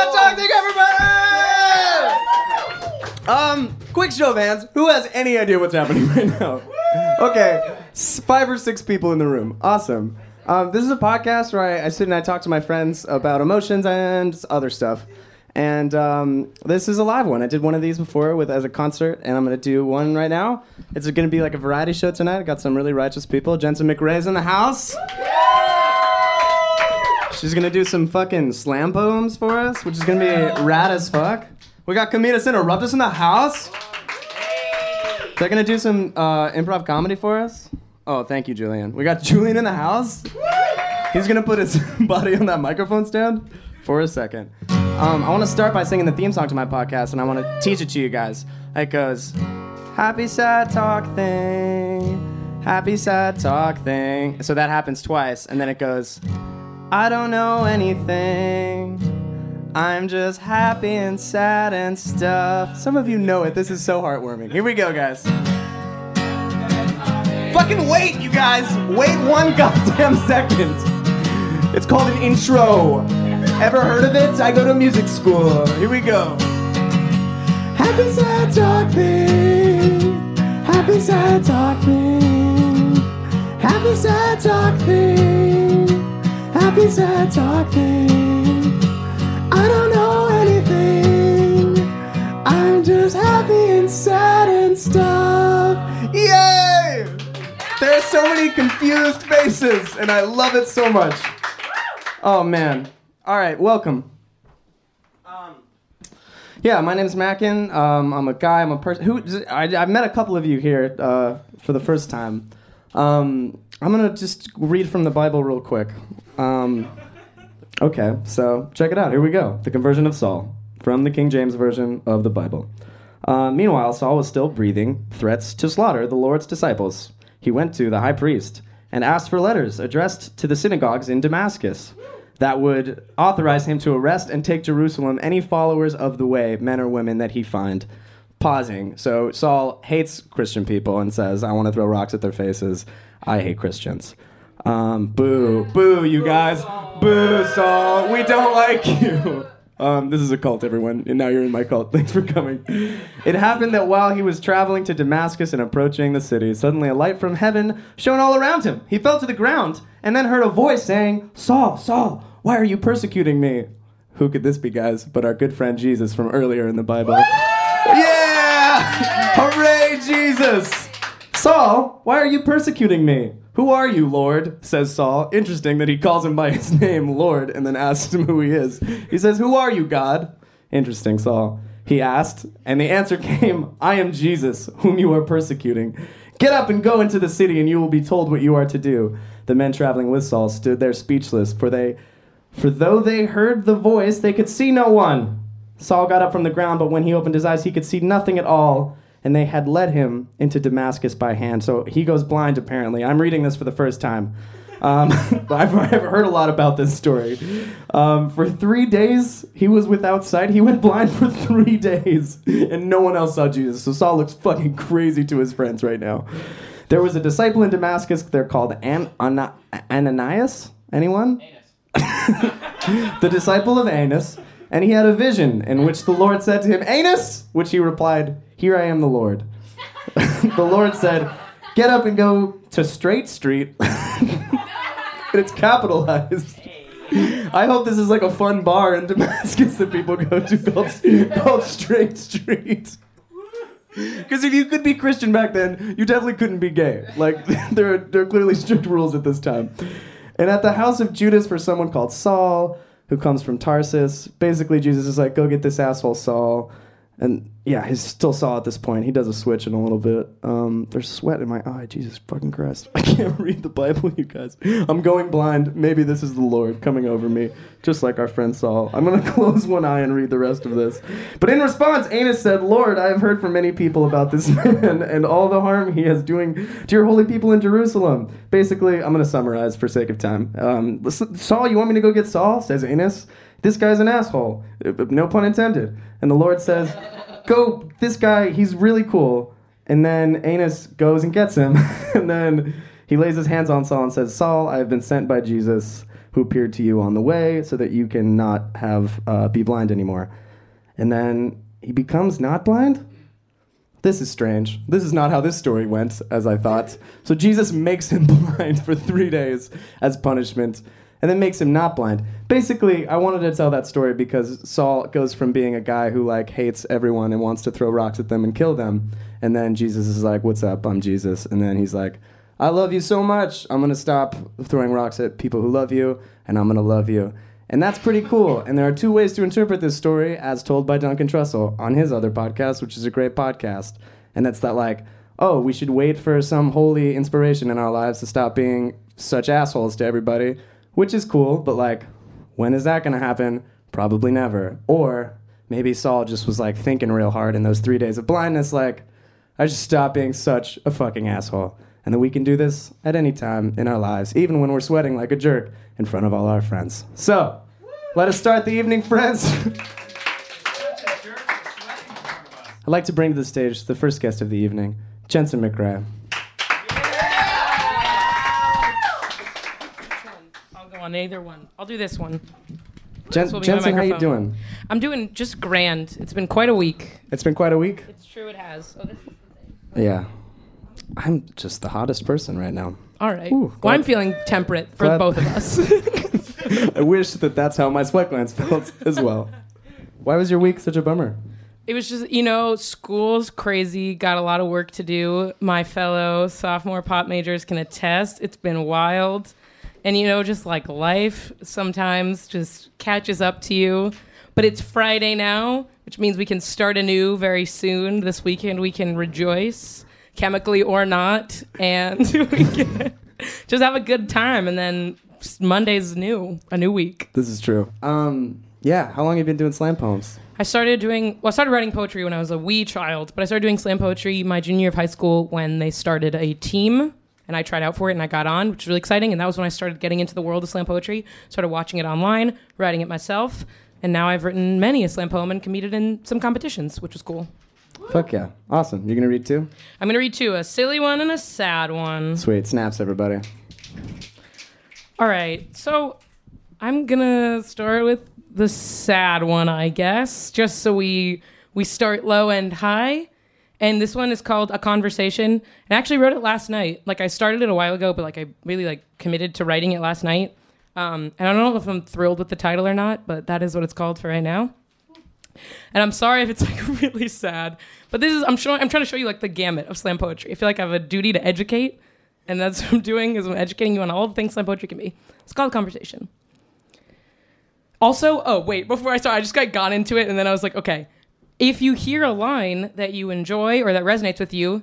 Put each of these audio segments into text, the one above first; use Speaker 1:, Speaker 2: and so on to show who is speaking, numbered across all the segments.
Speaker 1: Sad Talk Thing, everybody! Um, quick show of hands. Who has any idea what's happening right now? Okay, s- five or six people in the room. Awesome. Um, this is a podcast where I, I sit and I talk to my friends about emotions and other stuff. And um, this is a live one. I did one of these before with as a concert, and I'm gonna do one right now. It's gonna be like a variety show tonight. I got some really righteous people. Jensen McRae's in the house. She's gonna do some fucking slam poems for us, which is gonna be rad as fuck. We got Commedus Interruptus in the house. They're gonna do some uh, improv comedy for us. Oh, thank you, Julian. We got Julian in the house. He's gonna put his body on that microphone stand for a second. Um, I want to start by singing the theme song to my podcast, and I want to teach it to you guys. It goes, "Happy sad talk thing, happy sad talk thing." So that happens twice, and then it goes, "I don't know anything." I'm just happy and sad and stuff. Some of you know it. This is so heartwarming. Here we go, guys. Fucking wait, you guys. Wait one goddamn second. It's called an intro. Ever heard of it? I go to music school. Here we go. Happy sad talking. Happy sad talking. Happy sad talking. Happy sad talking. I don't know anything. I'm just happy and sad and stuff. Yay! There's so many confused faces, and I love it so much. Oh man. All right, welcome. Um, yeah, my name's Mackin. Um, I'm a guy. I'm a person who I, I've met a couple of you here uh, for the first time. Um, I'm gonna just read from the Bible real quick. Um, okay, so check it out. Here we go. The conversion of Saul from the King James version of the Bible. Uh, meanwhile, Saul was still breathing threats to slaughter the Lord's disciples. He went to the high priest and asked for letters addressed to the synagogues in Damascus that would authorize him to arrest and take Jerusalem any followers of the way, men or women, that he find. Pausing. So Saul hates Christian people and says, I want to throw rocks at their faces. I hate Christians. Um, boo. Boo, you guys. Boo, Saul. We don't like you. Um, this is a cult, everyone, and now you're in my cult. Thanks for coming. It happened that while he was traveling to Damascus and approaching the city, suddenly a light from heaven shone all around him. He fell to the ground and then heard a voice saying, Saul, Saul, why are you persecuting me? Who could this be, guys, but our good friend Jesus from earlier in the Bible? Hooray, Jesus! Saul, why are you persecuting me? Who are you, Lord? says Saul. Interesting that he calls him by his name, Lord, and then asks him who he is. He says, Who are you, God? Interesting, Saul. He asked, and the answer came, I am Jesus, whom you are persecuting. Get up and go into the city, and you will be told what you are to do. The men traveling with Saul stood there speechless, for they for though they heard the voice, they could see no one. Saul got up from the ground, but when he opened his eyes, he could see nothing at all. And they had led him into Damascus by hand. So he goes blind, apparently. I'm reading this for the first time. Um, I've, I've heard a lot about this story. Um, for three days, he was without sight. He went blind for three days, and no one else saw Jesus. So Saul looks fucking crazy to his friends right now. There was a disciple in Damascus. They're called An- Ana- Ananias. Anyone? the disciple of Anus, and he had a vision in which the Lord said to him, Anus! Which he replied, Here I am, the Lord. the Lord said, Get up and go to Straight Street. and it's capitalized. I hope this is like a fun bar in Damascus that people go to called, called Straight Street. Because if you could be Christian back then, you definitely couldn't be gay. Like, there are, there are clearly strict rules at this time. And at the house of Judas for someone called Saul, who comes from Tarsus. Basically, Jesus is like, go get this asshole Saul. And yeah, he's still saw at this point. He does a switch in a little bit. Um, there's sweat in my eye. Jesus fucking Christ. I can't read the Bible, you guys. I'm going blind. Maybe this is the Lord coming over me, just like our friend Saul. I'm going to close one eye and read the rest of this. But in response, Anus said, Lord, I have heard from many people about this man and all the harm he is doing to your holy people in Jerusalem. Basically, I'm going to summarize for sake of time. Um, Saul, you want me to go get Saul? Says Anus. This guy's an asshole. No pun intended. And the Lord says, Go, this guy, he's really cool. And then Anus goes and gets him. and then he lays his hands on Saul and says, Saul, I have been sent by Jesus who appeared to you on the way so that you can not have uh, be blind anymore. And then he becomes not blind? This is strange. This is not how this story went, as I thought. So Jesus makes him blind for three days as punishment, and then makes him not blind. Basically, I wanted to tell that story because Saul goes from being a guy who like hates everyone and wants to throw rocks at them and kill them, and then Jesus is like, "What's up? I'm Jesus," and then he's like, "I love you so much. I'm gonna stop throwing rocks at people who love you, and I'm gonna love you." And that's pretty cool. And there are two ways to interpret this story, as told by Duncan Trussell on his other podcast, which is a great podcast. And that's that, like, oh, we should wait for some holy inspiration in our lives to stop being such assholes to everybody, which is cool, but like, when is that going to happen? Probably never. Or maybe Saul just was like thinking real hard in those three days of blindness, like, I just stop being such a fucking asshole. And that we can do this at any time in our lives, even when we're sweating like a jerk in front of all our friends. So, let us start the evening, friends. I'd like to bring to the stage the first guest of the evening, Jensen McRae.
Speaker 2: On either one. I'll do this one.
Speaker 1: Jen-
Speaker 2: This will be my
Speaker 1: Jensen, how are
Speaker 2: you
Speaker 1: doing?
Speaker 2: I'm doing just grand. It's been quite a week.
Speaker 1: It's been quite a week.
Speaker 2: It's true, it has. Oh, this is the thing.
Speaker 1: Yeah. I'm just the hottest person right now.
Speaker 2: All right.
Speaker 1: Ooh,
Speaker 2: well, I'm feeling temperate for
Speaker 1: glad-
Speaker 2: both of us.
Speaker 1: I wish that that's how my sweat glands felt as well. Why was your week such a bummer?
Speaker 2: it was just, you know, school's crazy. Got a lot of work to do. My fellow sophomore pop majors can attest. It's been wild. And, you know, just like life sometimes just catches up to you. But it's Friday now, which means we can start anew very soon. This weekend, we can rejoice, chemically or not, and we can just have a good time. And then Monday's new, a new week.
Speaker 1: This is true. Um, yeah, how long have you been doing slam poems?
Speaker 2: I started doing well. I started writing poetry when I was a wee child, but I started doing slam poetry my junior year of high school when they started a team, and I tried out for it and I got on, which was really exciting. And that was when I started getting into the world of slam poetry. Started watching it online, writing it myself, and now I've written many a slam poem and competed in some competitions, which was cool.
Speaker 1: Fuck yeah. Awesome. You're going to read two?
Speaker 2: I'm gonna read two: a silly one and a sad one.
Speaker 1: Sweet. Snaps, everybody.
Speaker 2: All right, so I'm gonna start with the sad one, I guess, just so we we start low and high. And this one is called A Conversation. I actually wrote it last night. Like I started it a while ago, but like I really like committed to writing it last night. Um, and I don't know if I'm thrilled with the title or not, but that is what it's called for right now. And I'm sorry if it's like really sad, but this is I'm showing I'm trying to show you like the gamut of slam poetry. I feel like I have a duty to educate, and that's what I'm doing is I'm educating you on all the things slam poetry can be. It's called conversation. Also, oh wait, before I start, I just got got into it, and then I was like, okay, if you hear a line that you enjoy or that resonates with you,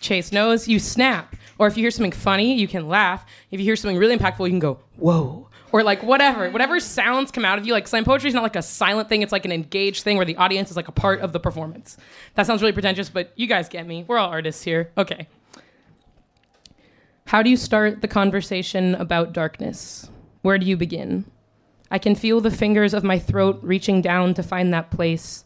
Speaker 2: Chase knows you snap. Or if you hear something funny, you can laugh. If you hear something really impactful, you can go whoa. Or like whatever, whatever sounds come out of you. Like slam poetry is not like a silent thing; it's like an engaged thing where the audience is like a part of the performance. That sounds really pretentious, but you guys get me. We're all artists here. Okay. How do you start the conversation about darkness? Where do you begin? I can feel the fingers of my throat reaching down to find that place,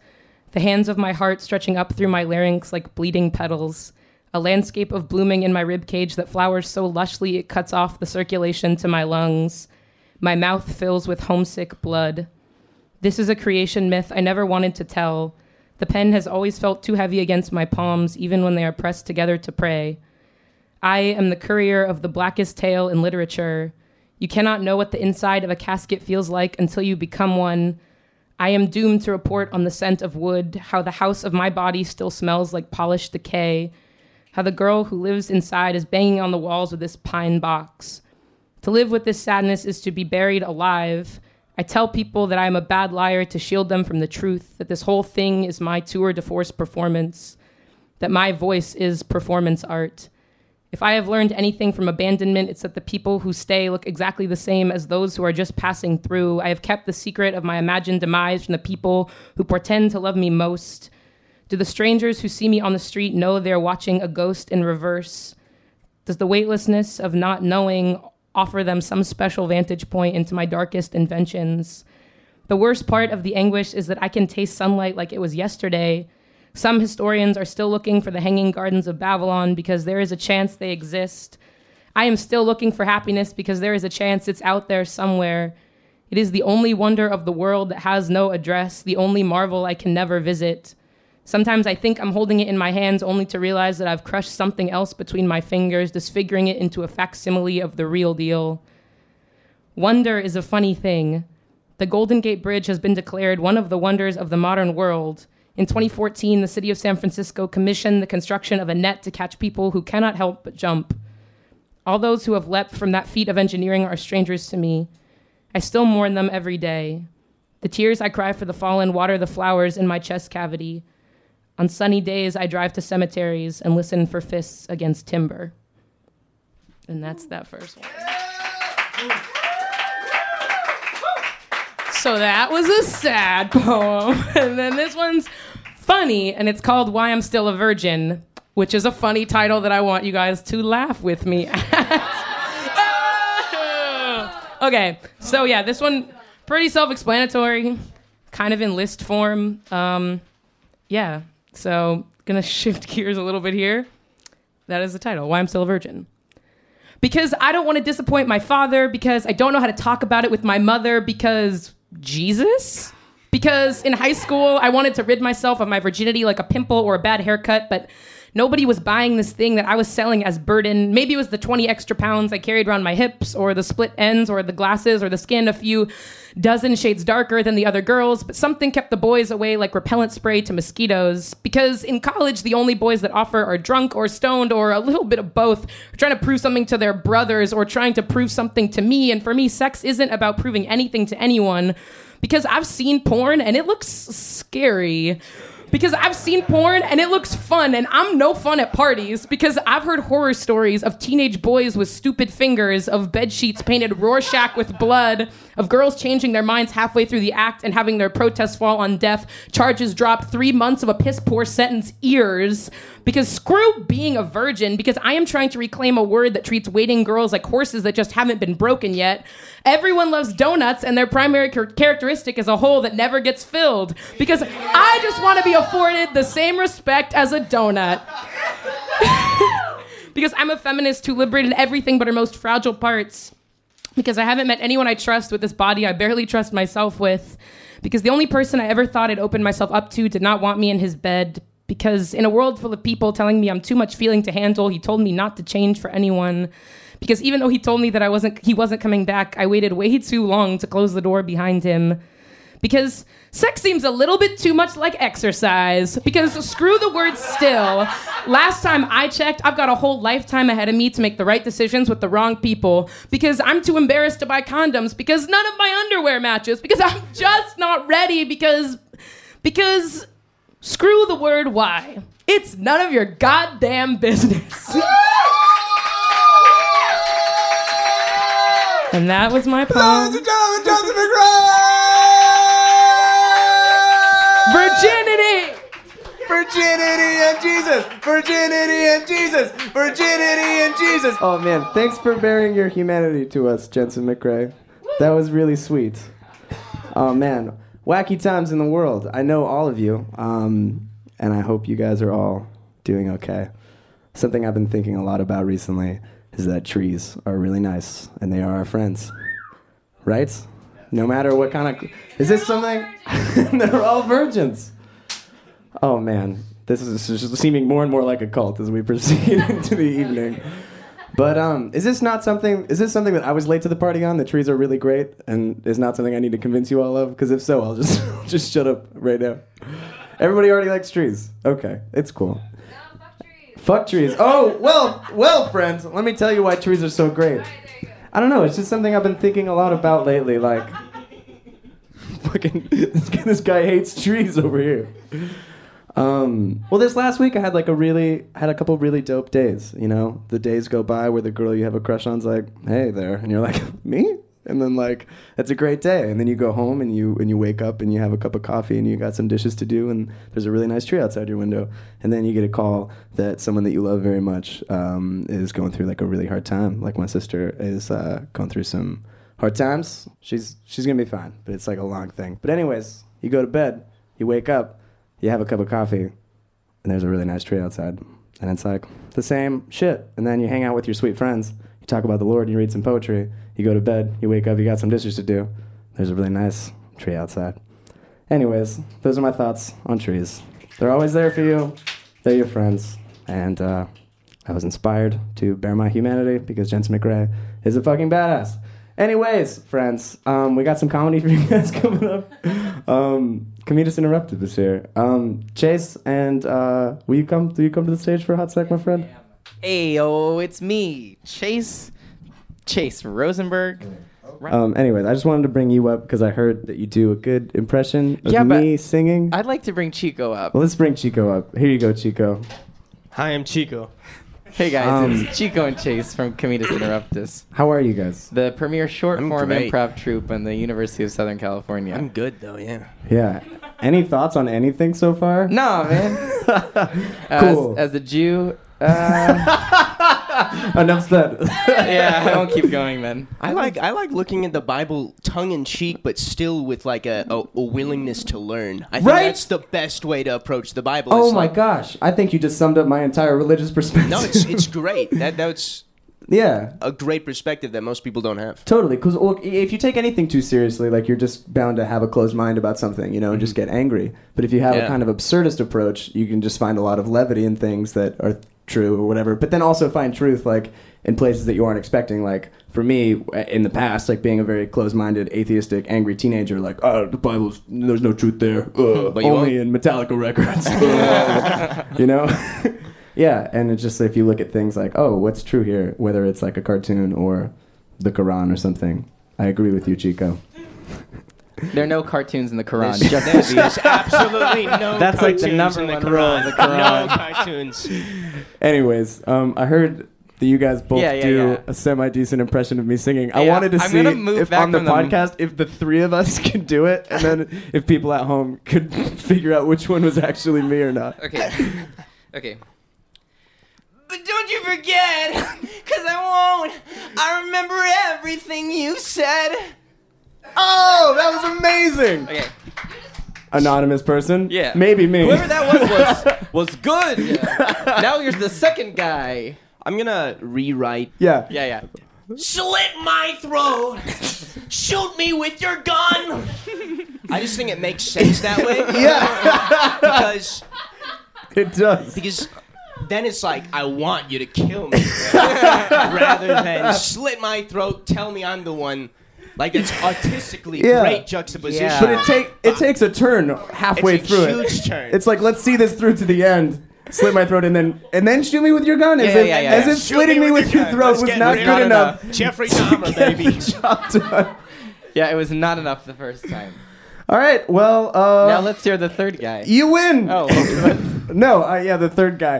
Speaker 2: the hands of my heart stretching up through my larynx like bleeding petals, a landscape of blooming in my rib cage that flowers so lushly it cuts off the circulation to my lungs. My mouth fills with homesick blood. This is a creation myth I never wanted to tell. The pen has always felt too heavy against my palms, even when they are pressed together to pray. I am the courier of the blackest tale in literature. You cannot know what the inside of a casket feels like until you become one. I am doomed to report on the scent of wood, how the house of my body still smells like polished decay, how the girl who lives inside is banging on the walls of this pine box. To live with this sadness is to be buried alive. I tell people that I am a bad liar to shield them from the truth, that this whole thing is my tour de force performance, that my voice is performance art. If I have learned anything from abandonment, it's that the people who stay look exactly the same as those who are just passing through. I have kept the secret of my imagined demise from the people who pretend to love me most. Do the strangers who see me on the street know they're watching a ghost in reverse? Does the weightlessness of not knowing offer them some special vantage point into my darkest inventions? The worst part of the anguish is that I can taste sunlight like it was yesterday. Some historians are still looking for the hanging gardens of Babylon because there is a chance they exist. I am still looking for happiness because there is a chance it's out there somewhere. It is the only wonder of the world that has no address, the only marvel I can never visit. Sometimes I think I'm holding it in my hands only to realize that I've crushed something else between my fingers, disfiguring it into a facsimile of the real deal. Wonder is a funny thing. The Golden Gate Bridge has been declared one of the wonders of the modern world. In 2014, the city of San Francisco commissioned the construction of a net to catch people who cannot help but jump. All those who have leapt from that feat of engineering are strangers to me. I still mourn them every day. The tears I cry for the fallen water the flowers in my chest cavity. On sunny days, I drive to cemeteries and listen for fists against timber. And that's that first one. So that was a sad poem. And then this one's funny, and it's called Why I'm Still a Virgin, which is a funny title that I want you guys to laugh with me at. okay, so yeah, this one, pretty self explanatory, kind of in list form. Um, yeah, so, gonna shift gears a little bit here. That is the title Why I'm Still a Virgin. Because I don't want to disappoint my father, because I don't know how to talk about it with my mother, because Jesus? Because in high school, I wanted to rid myself of my virginity like a pimple or a bad haircut, but nobody was buying this thing that I was selling as burden. Maybe it was the 20 extra pounds I carried around my hips, or the split ends, or the glasses, or the skin a few dozen shades darker than the other girls, but something kept the boys away like repellent spray to mosquitoes. Because in college, the only boys that offer are drunk or stoned or a little bit of both, trying to prove something to their brothers or trying to prove something to me. And for me, sex isn't about proving anything to anyone. Because I've seen porn and it looks scary because I've seen porn and it looks fun, and I'm no fun at parties because I've heard horror stories of teenage boys with stupid fingers, of bed sheets painted Rorschach with blood, of girls changing their minds halfway through the act and having their protests fall on deaf, charges dropped, three months of a piss poor sentence ears. Because screw being a virgin, because I am trying to reclaim a word that treats waiting girls like horses that just haven't been broken yet. Everyone loves donuts, and their primary char- characteristic is a hole that never gets filled. Because I just want to be afforded the same respect as a donut. because I'm a feminist who liberated everything but her most fragile parts. Because I haven't met anyone I trust with this body I barely trust myself with. Because the only person I ever thought I'd open myself up to did not want me in his bed because in a world full of people telling me I'm too much feeling to handle, he told me not to change for anyone. Because even though he told me that I wasn't he wasn't coming back, I waited way too long to close the door behind him. Because sex seems a little bit too much like exercise. Because screw the word still. Last time I checked, I've got a whole lifetime ahead of me to make the right decisions with the wrong people. Because I'm too embarrassed to buy condoms. Because none of my underwear matches. Because I'm just not ready. Because because Screw the word why. It's none of your goddamn business. and that was my poem.
Speaker 3: Ladies and gentlemen, Joseph McRae!
Speaker 2: Virginity
Speaker 3: and Jesus! Virginity and Jesus! Virginity and Jesus!
Speaker 1: Oh man, thanks for bearing your humanity to us, Jensen McRae. That was really sweet. Oh man, wacky times in the world. I know all of you, um, and I hope you guys are all doing okay. Something I've been thinking a lot about recently is that trees are really nice and they are our friends. Right? No matter what kind of. Is this something? They're all virgins. Oh man, this is just seeming more and more like a cult as we proceed into the evening. But um, is this not something? Is this something that I was late to the party on? The trees are really great, and is not something I need to convince you all of. Because if so, I'll just just shut up right now. Everybody already likes trees. Okay, it's cool. Fuck trees. fuck trees. Oh well, well, friends. Let me tell you why trees are so great. I don't know. It's just something I've been thinking a lot about lately. Like, fucking this guy hates trees over here. Um, well, this last week I had like a really had a couple really dope days. You know, the days go by where the girl you have a crush on's like, "Hey there," and you're like, "Me?" And then like, it's a great day. And then you go home and you and you wake up and you have a cup of coffee and you got some dishes to do and there's a really nice tree outside your window. And then you get a call that someone that you love very much um, is going through like a really hard time. Like my sister is uh, going through some hard times. She's she's gonna be fine, but it's like a long thing. But anyways, you go to bed, you wake up, you have a cup of coffee, and there's a really nice tree outside. And it's like the same shit. And then you hang out with your sweet friends. You talk about the Lord, and you read some poetry, you go to bed, you wake up, you got some dishes to do. There's a really nice tree outside. Anyways, those are my thoughts on trees. They're always there for you. They're your friends, and uh, I was inspired to bear my humanity because Jensen McRae is a fucking badass. Anyways, friends, um, we got some comedy for you guys coming up. Um, Comedians Interrupted this year. Um, Chase, and uh, will you come? Do you come to the stage for a hot sec, my friend?
Speaker 4: Hey, yo, it's me, Chase, Chase Rosenberg. Right.
Speaker 1: Um, anyways, I just wanted to bring you up because I heard that you do a good impression of
Speaker 4: Yeah, but
Speaker 1: me singing.
Speaker 4: I'd like to bring Chico up.
Speaker 1: well, let's bring Chico up. Here you go, Chico.
Speaker 3: Hi, I'm Chico.
Speaker 4: Hey guys,
Speaker 1: Um,
Speaker 4: it's Chico and Chase from Comedians Interruptus,
Speaker 1: How are you guys?
Speaker 4: the premier short
Speaker 3: I'm
Speaker 4: form
Speaker 3: great.
Speaker 4: improv troupe in the University of Southern California.
Speaker 3: I'm good though, yeah.
Speaker 1: Yeah. Any thoughts on anything so far?
Speaker 4: no, man.
Speaker 1: Cool.
Speaker 4: As, as a Jew, uh,
Speaker 1: Enough said.
Speaker 4: yeah, I won't keep going then.
Speaker 5: I like I like looking at the Bible tongue in cheek, but still with like a, a, a willingness to learn. I think
Speaker 1: Right?
Speaker 5: that's the best way to approach the Bible.
Speaker 1: oh
Speaker 5: It's
Speaker 1: my
Speaker 5: like-
Speaker 1: gosh! I think you just summed up my entire religious perspective.
Speaker 5: No, it's it's great. That that's
Speaker 1: yeah.
Speaker 5: a great perspective that most people don't have.
Speaker 1: Totally, because if you take anything too seriously, like you're just bound to have a closed mind about something, you know, and just get angry. But if you have a
Speaker 5: Mm-hmm.
Speaker 1: Kind of absurdist approach, you can just find a lot of levity in things that are true or whatever. But then also find truth, like in places that you aren't expecting. Like for me, in the past, like being a very closed-minded, atheistic, angry teenager, like oh, the Bible's there's no truth there, uh,
Speaker 5: But
Speaker 1: only in Metallica records, you know. Yeah, and it's just if you look at things like, oh, what's true here, whether it's like a cartoon or the Quran or something. I agree with you, Chico.
Speaker 4: There are no cartoons in the Quran.
Speaker 5: There's,
Speaker 4: just
Speaker 5: there's- absolutely no
Speaker 4: That's like the
Speaker 5: cartoons
Speaker 4: number
Speaker 5: in the
Speaker 4: one rule of
Speaker 5: Quran.
Speaker 4: the Quran.
Speaker 5: No cartoons.
Speaker 1: Anyways, um, I heard that you guys both
Speaker 4: Yeah, yeah,
Speaker 1: do
Speaker 4: yeah.
Speaker 1: a semi decent impression of me singing. I wanted to
Speaker 4: I'm
Speaker 1: see if on the
Speaker 4: from the-
Speaker 1: podcast if the three of us could do it, and then if people at home could figure out which one was actually me or not.
Speaker 4: Okay. Okay. But don't you forget, because I won't. I remember everything you said.
Speaker 1: Oh, that was amazing!
Speaker 4: Okay.
Speaker 1: Anonymous person?
Speaker 4: Yeah.
Speaker 1: Maybe me.
Speaker 4: Whoever that was was, was good. now you're the second guy.
Speaker 5: I'm gonna rewrite.
Speaker 1: yeah.
Speaker 4: Yeah, yeah.
Speaker 5: Slit my throat. Shoot me with your gun. I just think it makes sense that way.
Speaker 1: Yeah,
Speaker 5: Because
Speaker 1: it does.
Speaker 5: because then it's like I want you to kill me rather than slit my throat. Tell me I'm the one. Like it's artistically
Speaker 1: Yeah.
Speaker 5: great juxtaposition.
Speaker 4: Yeah.
Speaker 1: But it take it takes a turn halfway
Speaker 5: It's a
Speaker 1: through
Speaker 5: huge
Speaker 1: it.
Speaker 5: turn.
Speaker 1: It's like let's see this through to the end. Slit my throat and then and then shoot me with your gun. As
Speaker 4: Yeah,
Speaker 1: if,
Speaker 4: yeah, yeah,
Speaker 1: as
Speaker 4: yeah.
Speaker 1: if slitting me with your
Speaker 5: gun.
Speaker 1: throat
Speaker 5: Let's
Speaker 1: was
Speaker 5: get
Speaker 1: not good
Speaker 5: of
Speaker 1: enough.
Speaker 5: Jeffrey
Speaker 1: to
Speaker 5: Dahmer,
Speaker 1: get
Speaker 5: baby.
Speaker 1: the job done.
Speaker 4: Yeah, it was not enough the first time.
Speaker 1: All right. Well, uh,
Speaker 4: now let's hear the third guy.
Speaker 1: you win.
Speaker 4: Oh,
Speaker 1: no. Uh, yeah, the third guy.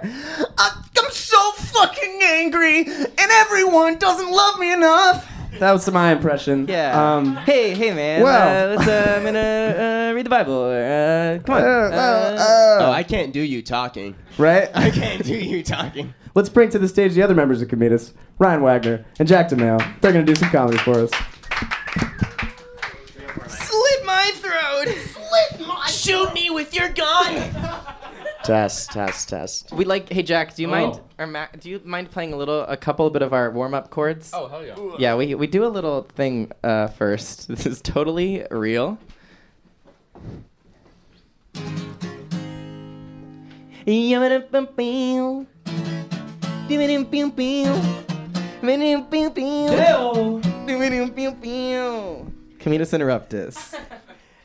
Speaker 1: Uh, I'm so fucking angry, and everyone doesn't love me enough. That was my impression.
Speaker 4: yeah.
Speaker 1: Um,
Speaker 4: hey, hey, man.
Speaker 1: well.
Speaker 4: uh, let's. Uh, I'm gonna uh, read the Bible. Uh, come on.
Speaker 1: uh,
Speaker 4: Uh,
Speaker 1: uh,
Speaker 5: Oh, I can't do you talking.
Speaker 1: right.
Speaker 5: I can't do you talking.
Speaker 1: Let's bring to the stage the other members of Commedus, Ryan Wagner and Jack DeMeo. They're going to do some comedy for us.
Speaker 4: Slit my throat.
Speaker 5: Shoot me with your gun.
Speaker 3: Test, test, test.
Speaker 4: We like. Hey, Jack. Do you mind? Or Ma- do you mind playing a little, a couple bit of our warm up chords?
Speaker 6: Oh hell yeah!
Speaker 4: Yeah, we we do a little thing uh, first. This is totally real. Commedus interruptus.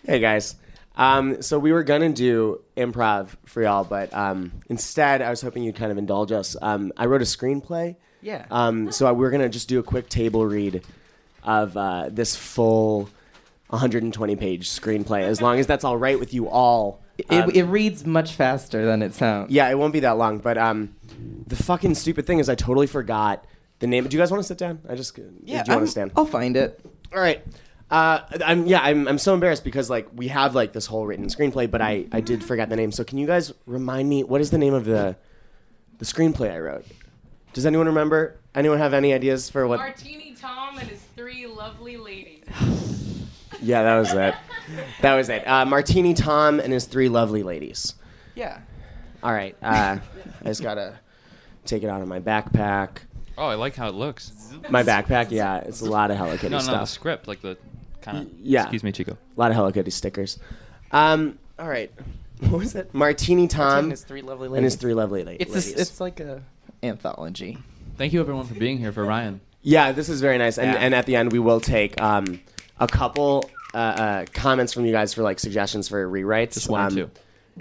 Speaker 3: Hey guys. Um, so we were gonna do improv for y'all, but um, instead I was hoping you'd kind of indulge us. Um, I wrote a screenplay.
Speaker 4: Yeah.
Speaker 3: Um, so I, we're gonna just do a quick table read of uh, this full 120 page screenplay, as long as that's all right with you all. Um,
Speaker 4: it, it reads much faster than it sounds.
Speaker 3: yeah, it won't be that long. But um, the fucking stupid thing is, I totally forgot the name. Do you guys want to sit down? I just
Speaker 4: Yeah,
Speaker 3: Do you want to stand?
Speaker 4: I'll find it.
Speaker 3: All right. Uh, I'm yeah. I'm, I'm so embarrassed because like we have like this whole written screenplay, but I I did forget the name. So can you guys remind me what is the name of the the screenplay I wrote? Does anyone remember? Anyone have any ideas for what?
Speaker 2: Martini Tom and his three lovely ladies.
Speaker 3: Yeah, that was it. That was it. Uh, Martini Tom and his three lovely ladies.
Speaker 4: Yeah.
Speaker 3: All right. Uh, I just gotta take it out of my backpack.
Speaker 6: Oh, I like how it looks.
Speaker 3: My backpack, yeah, it's a lot of Hello Kitty
Speaker 6: No, no, the
Speaker 3: stuff.
Speaker 6: script, like the kind of.
Speaker 3: yeah.
Speaker 6: Excuse me, Chico.
Speaker 3: A lot of Hello Kitty stickers. Um, all right. What was it? Martini Tom
Speaker 4: and his three lovely
Speaker 3: and his
Speaker 4: ladies.
Speaker 3: three lovely la-
Speaker 4: It's
Speaker 3: ladies.
Speaker 4: this, it's like a anthology.
Speaker 6: Thank you everyone for being here for Ryan.
Speaker 3: Yeah, this is very nice. And,
Speaker 4: Yeah.
Speaker 3: and at the end, we will take um, a couple uh, uh, comments from you guys for like suggestions for rewrites.
Speaker 6: Just one or
Speaker 3: um,
Speaker 6: two.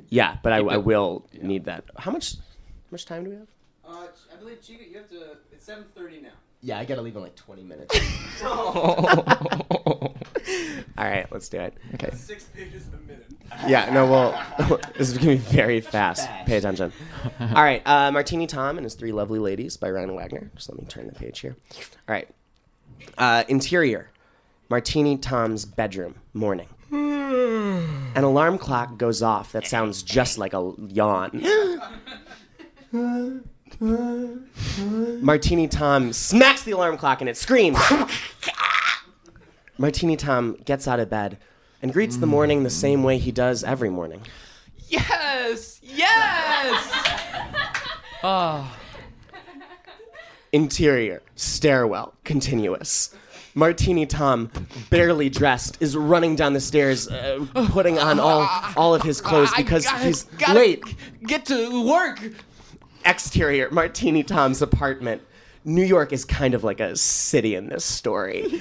Speaker 3: Yeah, but I, I
Speaker 6: it-
Speaker 3: will need that. How much? How much time do we have?
Speaker 1: Uh, I believe Chico, you have to. It's seven thirty now.
Speaker 3: Yeah, I gotta leave in like 20 minutes. All right, let's do it.
Speaker 4: Okay.
Speaker 1: Six pages a minute.
Speaker 3: Yeah, no, well, this is gonna be very fast. Pay attention. All right, uh, Martini Tom and his three lovely ladies by Ryan Wagner. Just let me turn the page here. All right. Uh, interior, Martini Tom's bedroom, morning. An alarm clock goes off that sounds just like a yawn. Martini Tom smacks the alarm clock and it screams. Martini Tom gets out of bed and greets the morning the same way he does every morning.
Speaker 6: Yes! Yes! oh,
Speaker 3: Interior, stairwell, continuous. Martini Tom, barely dressed, is running down the stairs, uh, putting on all, all of his clothes because
Speaker 6: I- I
Speaker 3: he's
Speaker 6: gotta
Speaker 3: late.
Speaker 6: Get to work.
Speaker 3: Exterior, Martini Tom's apartment. New York is kind of like a city in this story.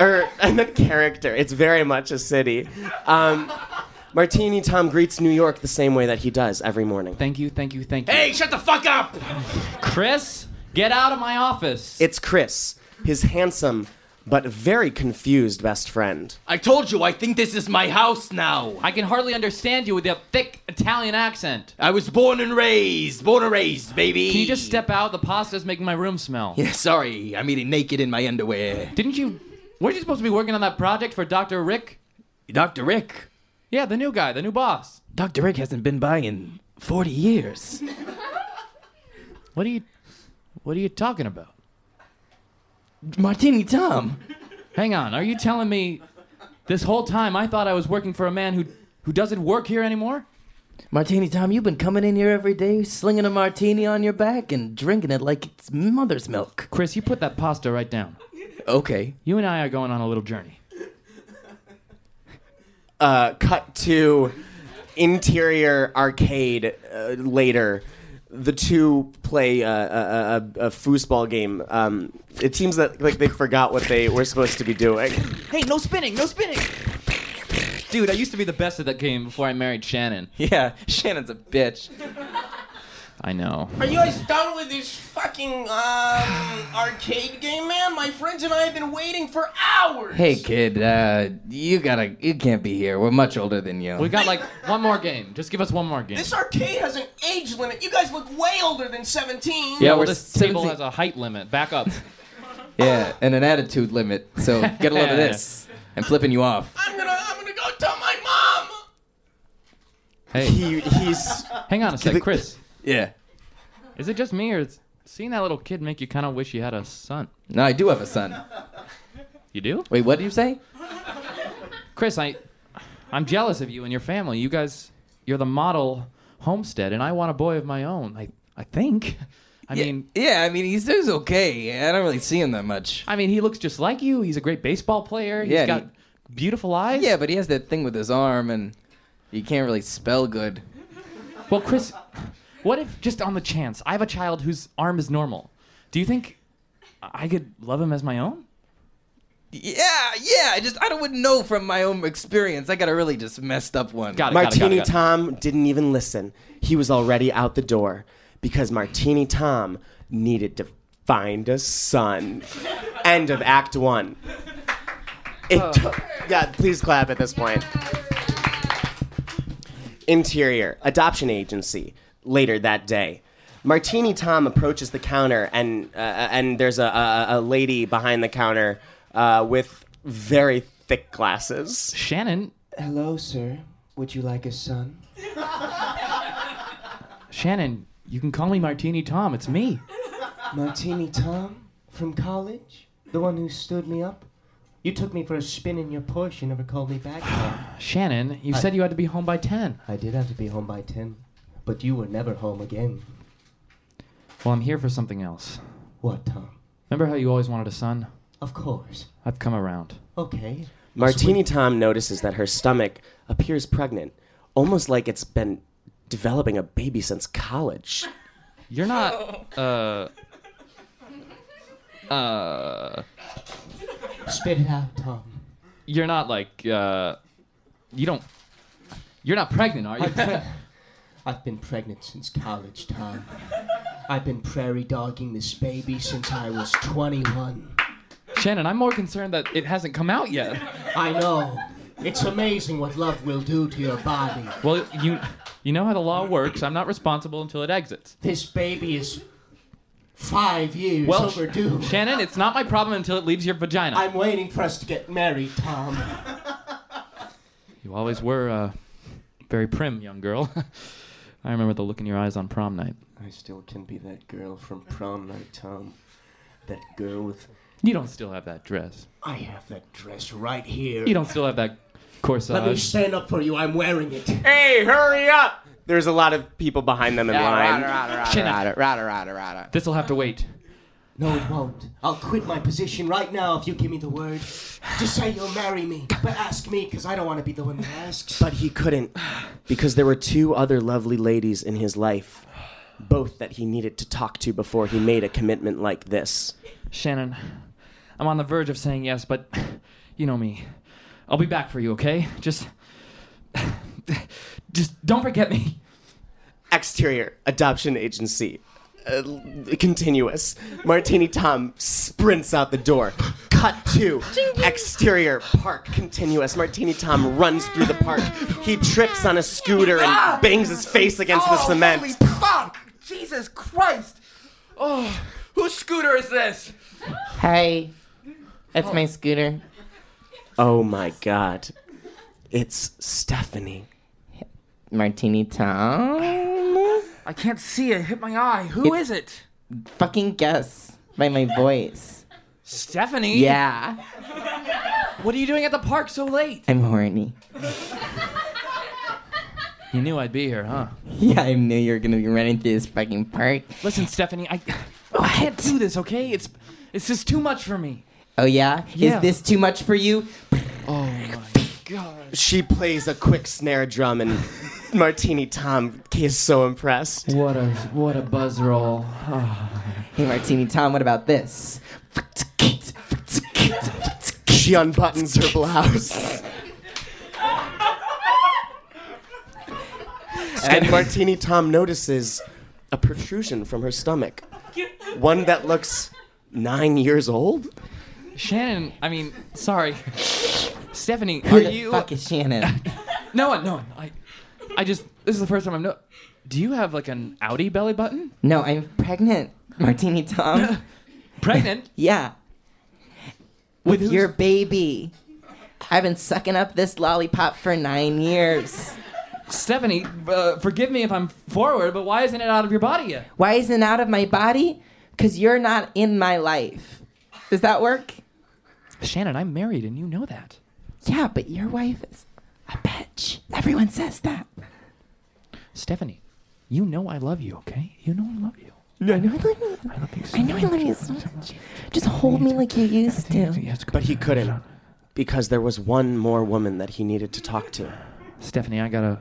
Speaker 3: or, I meant character. It's very much a city. Um, Martini Tom greets New York the same way that he does every morning.
Speaker 6: Thank you, thank you, thank you.
Speaker 5: Hey, shut the fuck up!
Speaker 6: Chris, get out of my office.
Speaker 3: It's Chris, his handsome but very confused best friend.
Speaker 5: I told you, I think this is my house now.
Speaker 6: I can hardly understand you with your thick Italian accent.
Speaker 5: I was born and raised, born and raised, baby.
Speaker 6: Can you just step out? The pasta's making my room smell.
Speaker 5: Yeah, sorry, I'm eating naked in my underwear.
Speaker 6: Didn't you? Weren't you supposed to be working on that project for Dr. Rick?
Speaker 5: Dr. Rick.
Speaker 6: Yeah, the new guy, the new boss.
Speaker 5: Dr. Rick hasn't been by in 40 years.
Speaker 6: What are you? What are you talking about?
Speaker 5: Martini Tom.
Speaker 6: Hang on. Are you telling me this whole time I thought I was working for a man who who doesn't work here anymore?
Speaker 7: Martini Tom, you've been coming in here every day, slinging a martini on your back and drinking it like it's mother's milk.
Speaker 6: Chris, you put that pasta right down.
Speaker 5: Okay.
Speaker 6: You and I are going on a little journey.
Speaker 3: Uh, cut to interior arcade uh, later. The two play uh, a, a, a, a foosball game. Um, it seems that like they forgot what they were supposed to be doing.
Speaker 6: Hey, no spinning, no spinning. Dude, I used to be the best at that game before I married Shannon.
Speaker 4: Yeah, Shannon's a bitch.
Speaker 6: I know.
Speaker 5: Are you guys done with this fucking um, arcade game, man? My friends and I have been waiting for hours.
Speaker 7: Hey, kid, uh, you gotta, you can't be here. We're much older than you.
Speaker 6: We got like one more game. Just give us one more game.
Speaker 5: This arcade has an age limit. You guys look way older than 17.
Speaker 7: Yeah,
Speaker 6: well,
Speaker 7: we're
Speaker 6: this table
Speaker 7: 17
Speaker 6: has a height limit. Back up.
Speaker 7: yeah, and an attitude limit. So get a load of this. I'm flipping you off.
Speaker 5: I'm gonna, I'm gonna go tell my mom.
Speaker 6: Hey,
Speaker 3: He he's
Speaker 6: hang on a sec, Chris.
Speaker 7: Yeah.
Speaker 6: Is it just me or is seeing that little kid make you kind of wish you had a son?
Speaker 7: No, I do have a son.
Speaker 6: You do?
Speaker 7: Wait, what did you say?
Speaker 6: Chris, I, I'm jealous of you and your family. You guys, you're the model homestead, and I want a boy of my own. I, I think. I
Speaker 7: yeah,
Speaker 6: mean,
Speaker 7: yeah, I mean, he's, he's okay. I don't really see him that much.
Speaker 6: I mean, he looks just like you. He's a great baseball player. He's
Speaker 7: Yeah,
Speaker 6: got beautiful eyes.
Speaker 7: Yeah, but he has that thing with his arm, and he can't really spell good.
Speaker 6: Well, Chris, what if just on the chance I have a child whose arm is normal? Do you think I could love him as my own?
Speaker 7: Yeah, yeah. I just I don't wouldn't know from my own experience. I got a really just messed up one.
Speaker 6: Got it. got it, got it,
Speaker 3: Martini
Speaker 6: got it.
Speaker 3: Tom didn't even listen. He was already out the door because Martini Tom needed to find a son. End of Act One. It oh. took, yeah, please clap at this point. Interior adoption agency. Later that day, Martini Tom approaches the counter, and uh, and there's a, a, a lady behind the counter uh, with very thick glasses.
Speaker 6: Shannon,
Speaker 8: Hello, sir. Would you like a son?
Speaker 6: Shannon, you can call me Martini Tom. It's me.
Speaker 8: Martini Tom from college? The one who stood me up? You took me for a spin in your Porsche. You never called me back.
Speaker 6: Shannon, you said you had to be home by 10.
Speaker 8: I did have to be home by 10, but you were never home again.
Speaker 6: Well, I'm here for something else.
Speaker 8: What, Tom?
Speaker 6: Remember how you always wanted a son?
Speaker 8: Of course.
Speaker 6: I've come around.
Speaker 8: Okay.
Speaker 3: Martini Tom notices that her stomach appears pregnant, almost like it's been developing a baby since college.
Speaker 6: You're not. Uh. Uh.
Speaker 8: Spit it out, Tom.
Speaker 6: You're not like. Uh. You don't. You're not pregnant, are you?
Speaker 8: I've been pregnant since college, Tom. I've been prairie dogging this baby since I was 21.
Speaker 6: Shannon, I'm more concerned that it hasn't come out yet.
Speaker 8: I know. It's amazing what love will do to your body.
Speaker 6: Well, you. You know how the law works. I'm not responsible until it exits.
Speaker 8: This baby is five years
Speaker 6: Well,
Speaker 8: overdue.
Speaker 6: Shannon, it's not my problem until it leaves your vagina.
Speaker 8: I'm waiting for us to get married, Tom.
Speaker 6: You always were uh, very prim, young girl. I remember the look in your eyes on prom night.
Speaker 8: I still can be that girl from prom night, Tom. That girl with.
Speaker 6: You don't still have that dress.
Speaker 8: I have that dress right here.
Speaker 6: You don't still have that corsage.
Speaker 8: Let me stand up for you. I'm wearing it.
Speaker 3: Hey, hurry up! There's a lot of people behind them in line.
Speaker 6: Shannon, this will have to wait.
Speaker 8: No, it won't. I'll quit my position right now if you give me the word. Just say you'll marry me, but ask me, because I don't want to be the one that asks.
Speaker 3: But he couldn't, because there were two other lovely ladies in his life, both that he needed to talk to before he made a commitment like this.
Speaker 6: Shannon, I'm on the verge of saying yes, but you know me. I'll be back for you, okay? Just. Just don't forget me.
Speaker 3: Exterior adoption agency. Uh, continuous. Martini Tom sprints out the door. Cut to exterior park continuous. Martini Tom runs through the park. He trips on a scooter and bangs his face against the cement.
Speaker 4: Holy fuck! Jesus Christ! Oh, whose scooter is this?
Speaker 7: Hey, that's my scooter.
Speaker 3: Oh my god. It's Stephanie.
Speaker 7: Martini Tom.
Speaker 4: I can't see it. Hit my eye. Who is it?
Speaker 7: Fucking guess by my voice.
Speaker 6: Stephanie?
Speaker 7: Yeah,
Speaker 6: What are you doing at the park so late?
Speaker 7: I'm horny.
Speaker 6: You knew I'd be here, huh?
Speaker 7: Yeah, I knew you were gonna be running through this fucking park.
Speaker 6: Listen, Stephanie, I, I can't do this, okay? It's it's just too much for me.
Speaker 7: Oh yeah?
Speaker 6: Yeah.
Speaker 7: Is this too much for you?
Speaker 6: Oh my god.
Speaker 3: She plays a quick snare drum and Martini Tom is so impressed.
Speaker 6: What a what a buzz roll. Oh.
Speaker 7: Hey, Martini Tom, what about this?
Speaker 3: She unbuttons her blouse. and Martini Tom notices a protrusion from her stomach. One that looks nine years old?
Speaker 6: Shannon, I mean, sorry. Stephanie,
Speaker 7: Who
Speaker 6: are
Speaker 7: the
Speaker 6: you
Speaker 7: fuck is Shannon?
Speaker 6: No one, no one. I I just this is the first time I'm no Do you have like an Audi belly button?
Speaker 7: no, I'm pregnant. Martini Tom.
Speaker 6: Pregnant?
Speaker 7: yeah. With
Speaker 6: who's-
Speaker 7: your baby. I've been sucking up this lollipop for nine years.
Speaker 6: Stephanie, uh, forgive me if I'm forward, but why isn't it out of your body yet?
Speaker 7: Why isn't it out of my body? Because you're not in my life. Does that work?
Speaker 6: Shannon, I'm married and you know that.
Speaker 7: Yeah, but your wife is a bitch. Everyone says that.
Speaker 6: Stephanie, you know I love you, okay? You know I love you.
Speaker 7: Yeah, I know I love you.
Speaker 6: I love you so
Speaker 7: I know I love you so much. Just hold me like you used to.
Speaker 3: But he couldn't because there was one more woman that he needed to talk to.
Speaker 6: Stephanie, I gotta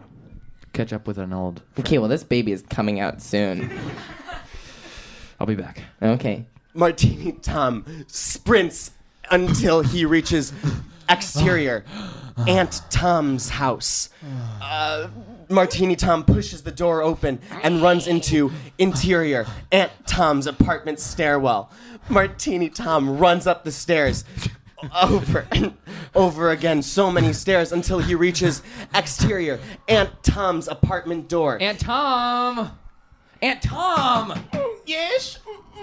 Speaker 6: catch up with an old.
Speaker 7: Okay, well, this baby is coming out soon.
Speaker 6: I'll be back.
Speaker 7: Okay.
Speaker 3: Martini Tom sprints until he reaches exterior Aunt Tom's house. Uh, Martini Tom pushes the door open and runs into interior Aunt Tom's apartment stairwell. Martini Tom runs up the stairs over and over again, so many stairs until he reaches exterior Aunt Tom's apartment door.
Speaker 6: Aunt Tom! Aunt Tom!
Speaker 8: Yes,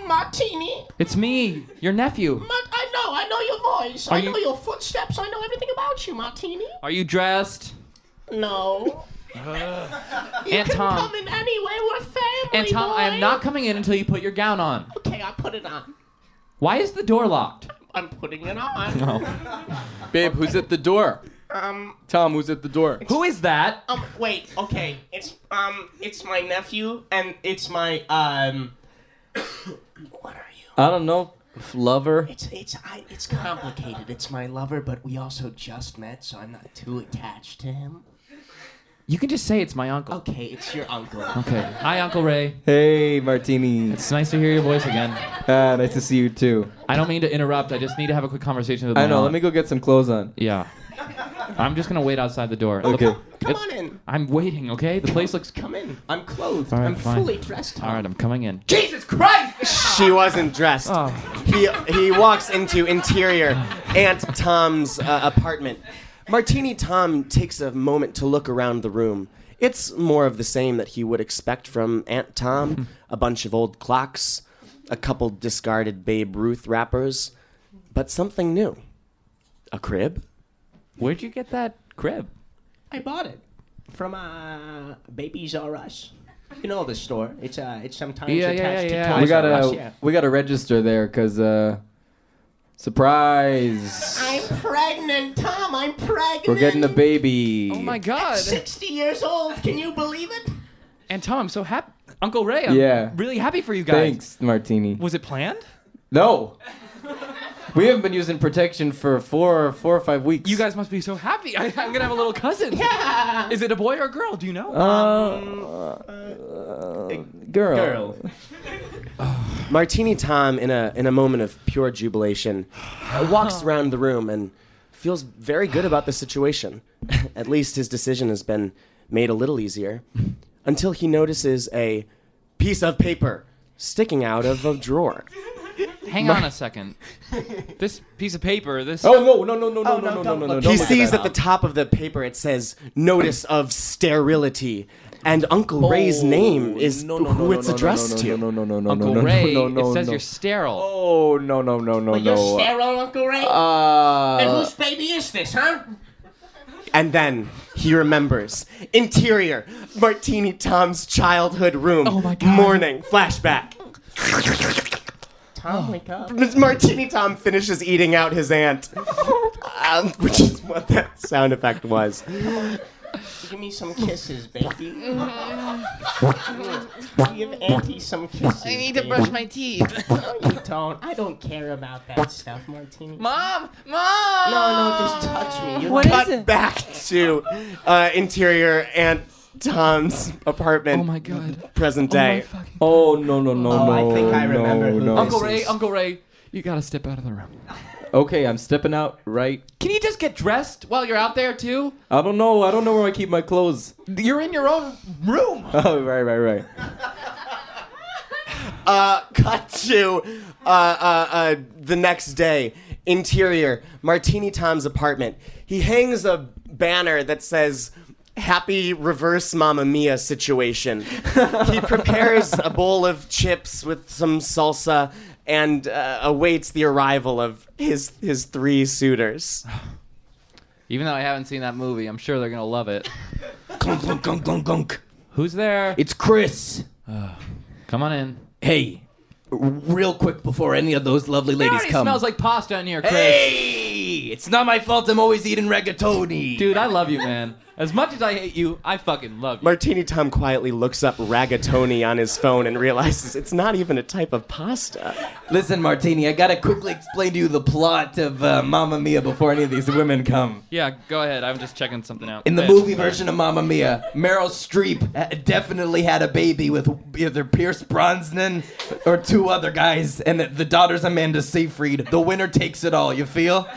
Speaker 8: Martini.
Speaker 6: It's me, your nephew.
Speaker 8: Ma- I know, I know your voice.
Speaker 6: Are
Speaker 8: I
Speaker 6: you-
Speaker 8: know your footsteps. I know everything about you, Martini.
Speaker 6: Are you dressed?
Speaker 8: No.
Speaker 6: Aunt Tom.
Speaker 8: Come in anyway. We're family.
Speaker 6: Aunt Tom, I am not coming in until you put your gown on.
Speaker 8: Okay, I'll put it on.
Speaker 6: Why is the door locked?
Speaker 8: I'm putting it on.
Speaker 1: Babe, who's at the door?
Speaker 8: Um,
Speaker 1: Tom, who's at the door?
Speaker 6: Who is that?
Speaker 8: um, wait. Okay, it's um, it's my nephew, and it's my um. what are you?
Speaker 7: I don't know. f- Lover.
Speaker 8: It's it's I, it's complicated. It's my lover, but we also just met, so I'm not too attached to him.
Speaker 6: You can just say it's my uncle.
Speaker 8: Okay, it's your uncle.
Speaker 6: Okay. Hi, Uncle Ray.
Speaker 9: Hey, Martini.
Speaker 6: It's nice to hear your voice again.
Speaker 9: Ah, nice to see you too.
Speaker 6: I don't mean to interrupt. I just need to have a quick conversation with my
Speaker 9: I know.
Speaker 6: aunt.
Speaker 9: Let me go get some clothes on.
Speaker 6: Yeah. I'm just gonna wait outside the door.
Speaker 9: Okay.
Speaker 8: Come on in.
Speaker 6: I'm waiting. Okay. The place looks.
Speaker 8: Come in. I'm clothed.
Speaker 6: All right,
Speaker 8: I'm
Speaker 6: fine.
Speaker 8: fully dressed.
Speaker 6: All right. I'm coming in.
Speaker 5: Jesus Christ!
Speaker 3: She wasn't dressed.
Speaker 6: Oh.
Speaker 3: He he walks into interior Aunt Tom's uh, apartment. Martini Tom takes a moment to look around the room. It's more of the same that he would expect from Aunt Tom. a bunch of old clocks, a couple discarded Babe Ruth wrappers, but something new. A crib?
Speaker 6: Where'd you get that crib?
Speaker 8: I bought it from uh, Babies R Us. You know the store. It's uh, it's sometimes
Speaker 6: Yeah, yeah,
Speaker 8: attached
Speaker 6: yeah, yeah.
Speaker 8: to Toys
Speaker 9: we gotta
Speaker 8: Us. Yeah.
Speaker 9: we gotta register there because uh, surprise.
Speaker 8: I'm pregnant, Tom. I'm pregnant.
Speaker 9: We're getting a baby.
Speaker 6: Oh my God.
Speaker 8: 60 years old. Can you believe it?
Speaker 6: And Tom, I'm so happy. Uncle Ray, I'm
Speaker 9: Yeah.
Speaker 6: really happy for you guys.
Speaker 9: Thanks, Martini.
Speaker 6: Was it planned?
Speaker 9: No. We haven't been using protection for four, four or five weeks.
Speaker 6: You guys must be so happy. I, I'm gonna have a little cousin. Yeah. Is it a boy or a girl? Do you know?
Speaker 9: Uh, uh, girl.
Speaker 8: Girl.
Speaker 3: Martini Tom, in a in a moment of pure jubilation, uh, walks around the room and feels very good about the situation. At least his decision has been made a little easier, until he notices a piece of paper sticking out of a drawer.
Speaker 6: Hang on a second. This piece of paper. This.
Speaker 9: Oh no no no no no no no no no no!
Speaker 3: He
Speaker 9: don't look at
Speaker 3: sees at the top of the paper it says "Notice of Sterility," and Uncle Ray's name is
Speaker 9: Oh, no, no,
Speaker 3: who
Speaker 9: no,
Speaker 3: it's
Speaker 9: no, no,
Speaker 3: addressed
Speaker 9: no,
Speaker 3: to.
Speaker 9: No no no no no
Speaker 6: Uncle
Speaker 9: no
Speaker 6: Ray.
Speaker 9: no no
Speaker 6: it says
Speaker 9: no.
Speaker 6: you're sterile.
Speaker 9: Oh no no no no
Speaker 8: But you're
Speaker 9: no.
Speaker 8: sterile, Uncle Ray? and
Speaker 9: Uh,
Speaker 8: whose baby is this, huh?
Speaker 3: And then he remembers. Interior, Martini Tom's childhood room.
Speaker 6: Oh my God.
Speaker 3: Morning, flashback.
Speaker 8: Tom, wake up.
Speaker 3: Martini Tom finishes eating out his aunt. um, which is what that sound effect was.
Speaker 8: Give me some kisses, baby. Give Auntie some kisses. I need to brush my teeth. no, you don't. I don't care about that stuff, Martini.
Speaker 5: Mom! Mom!
Speaker 8: No, no, just touch me. You
Speaker 5: What
Speaker 3: Cut
Speaker 5: is it?
Speaker 3: back to uh, interior Aunt Tom's apartment.
Speaker 6: Oh my God.
Speaker 3: Present
Speaker 6: Oh my
Speaker 3: day.
Speaker 6: fucking.
Speaker 9: oh no no no
Speaker 8: Oh,
Speaker 9: no.
Speaker 8: I think I remember
Speaker 9: no,
Speaker 8: who
Speaker 9: no.
Speaker 8: this
Speaker 6: Uncle. Ray, Uncle Ray, you gotta step out of the room.
Speaker 9: Okay, I'm stepping out right.
Speaker 6: Can you just get dressed while you're out there too?
Speaker 9: I don't know. I don't know where I keep my clothes.
Speaker 6: You're in your own room.
Speaker 9: Oh right right right.
Speaker 3: Uh, cut to uh, uh, uh, the next day. Interior, Martini Tom's apartment. He hangs a banner that says "Happy Reverse Mamma Mia" situation. he prepares a bowl of chips with some salsa and uh, awaits the arrival of his his three suitors.
Speaker 6: Even though I haven't seen that movie, I'm sure they're gonna love it.
Speaker 7: Gunk, gunk, gunk, gunk, gunk.
Speaker 6: Who's there?
Speaker 7: It's Chris.
Speaker 6: Come on in.
Speaker 7: Hey, real quick before any of those lovely ladies
Speaker 6: already
Speaker 7: come.
Speaker 6: smells like pasta in here, Chris.
Speaker 7: hey, it's not my fault. I'm always eating rigatoni.
Speaker 6: Dude, I love you, man. As much as I hate you, I fucking love you.
Speaker 3: Martini Tom quietly looks up ragatoni on his phone and realizes it's not even a type of pasta.
Speaker 7: Listen, Martini, I gotta quickly explain to you the plot of uh, Mamma Mia before any of these women come.
Speaker 6: Yeah, go ahead. I'm just checking something out.
Speaker 7: In the
Speaker 6: Go ahead.
Speaker 7: movie version of Mamma Mia, Meryl Streep definitely had a baby with either Pierce Brosnan or two other guys, and the, the daughter's Amanda Seyfried. The winner takes it all. You feel?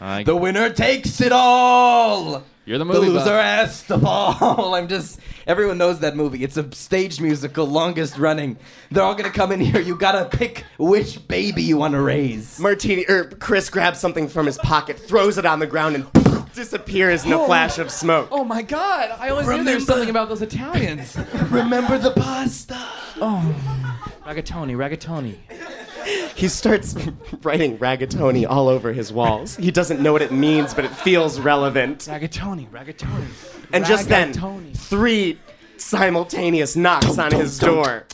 Speaker 6: I-
Speaker 7: The winner takes it all.
Speaker 6: You're the movie.
Speaker 7: The loser
Speaker 6: buff.
Speaker 7: has to fall. I'm just. Everyone knows that movie. It's a stage musical, longest running. They're all gonna come in here. You gotta pick which baby you want to raise.
Speaker 3: Martini or Chris grabs something from his pocket, throws it on the ground, and disappears in a oh. flash of smoke.
Speaker 6: Oh my god! I always knew there was something about those Italians.
Speaker 7: Remember the pasta.
Speaker 6: Oh, ragatoni, ragatoni.
Speaker 3: He starts writing ragatoni all over his walls. He doesn't know what it means, but it feels relevant.
Speaker 6: Ragatoni, ragatoni.
Speaker 3: And just then, three simultaneous knocks on his door.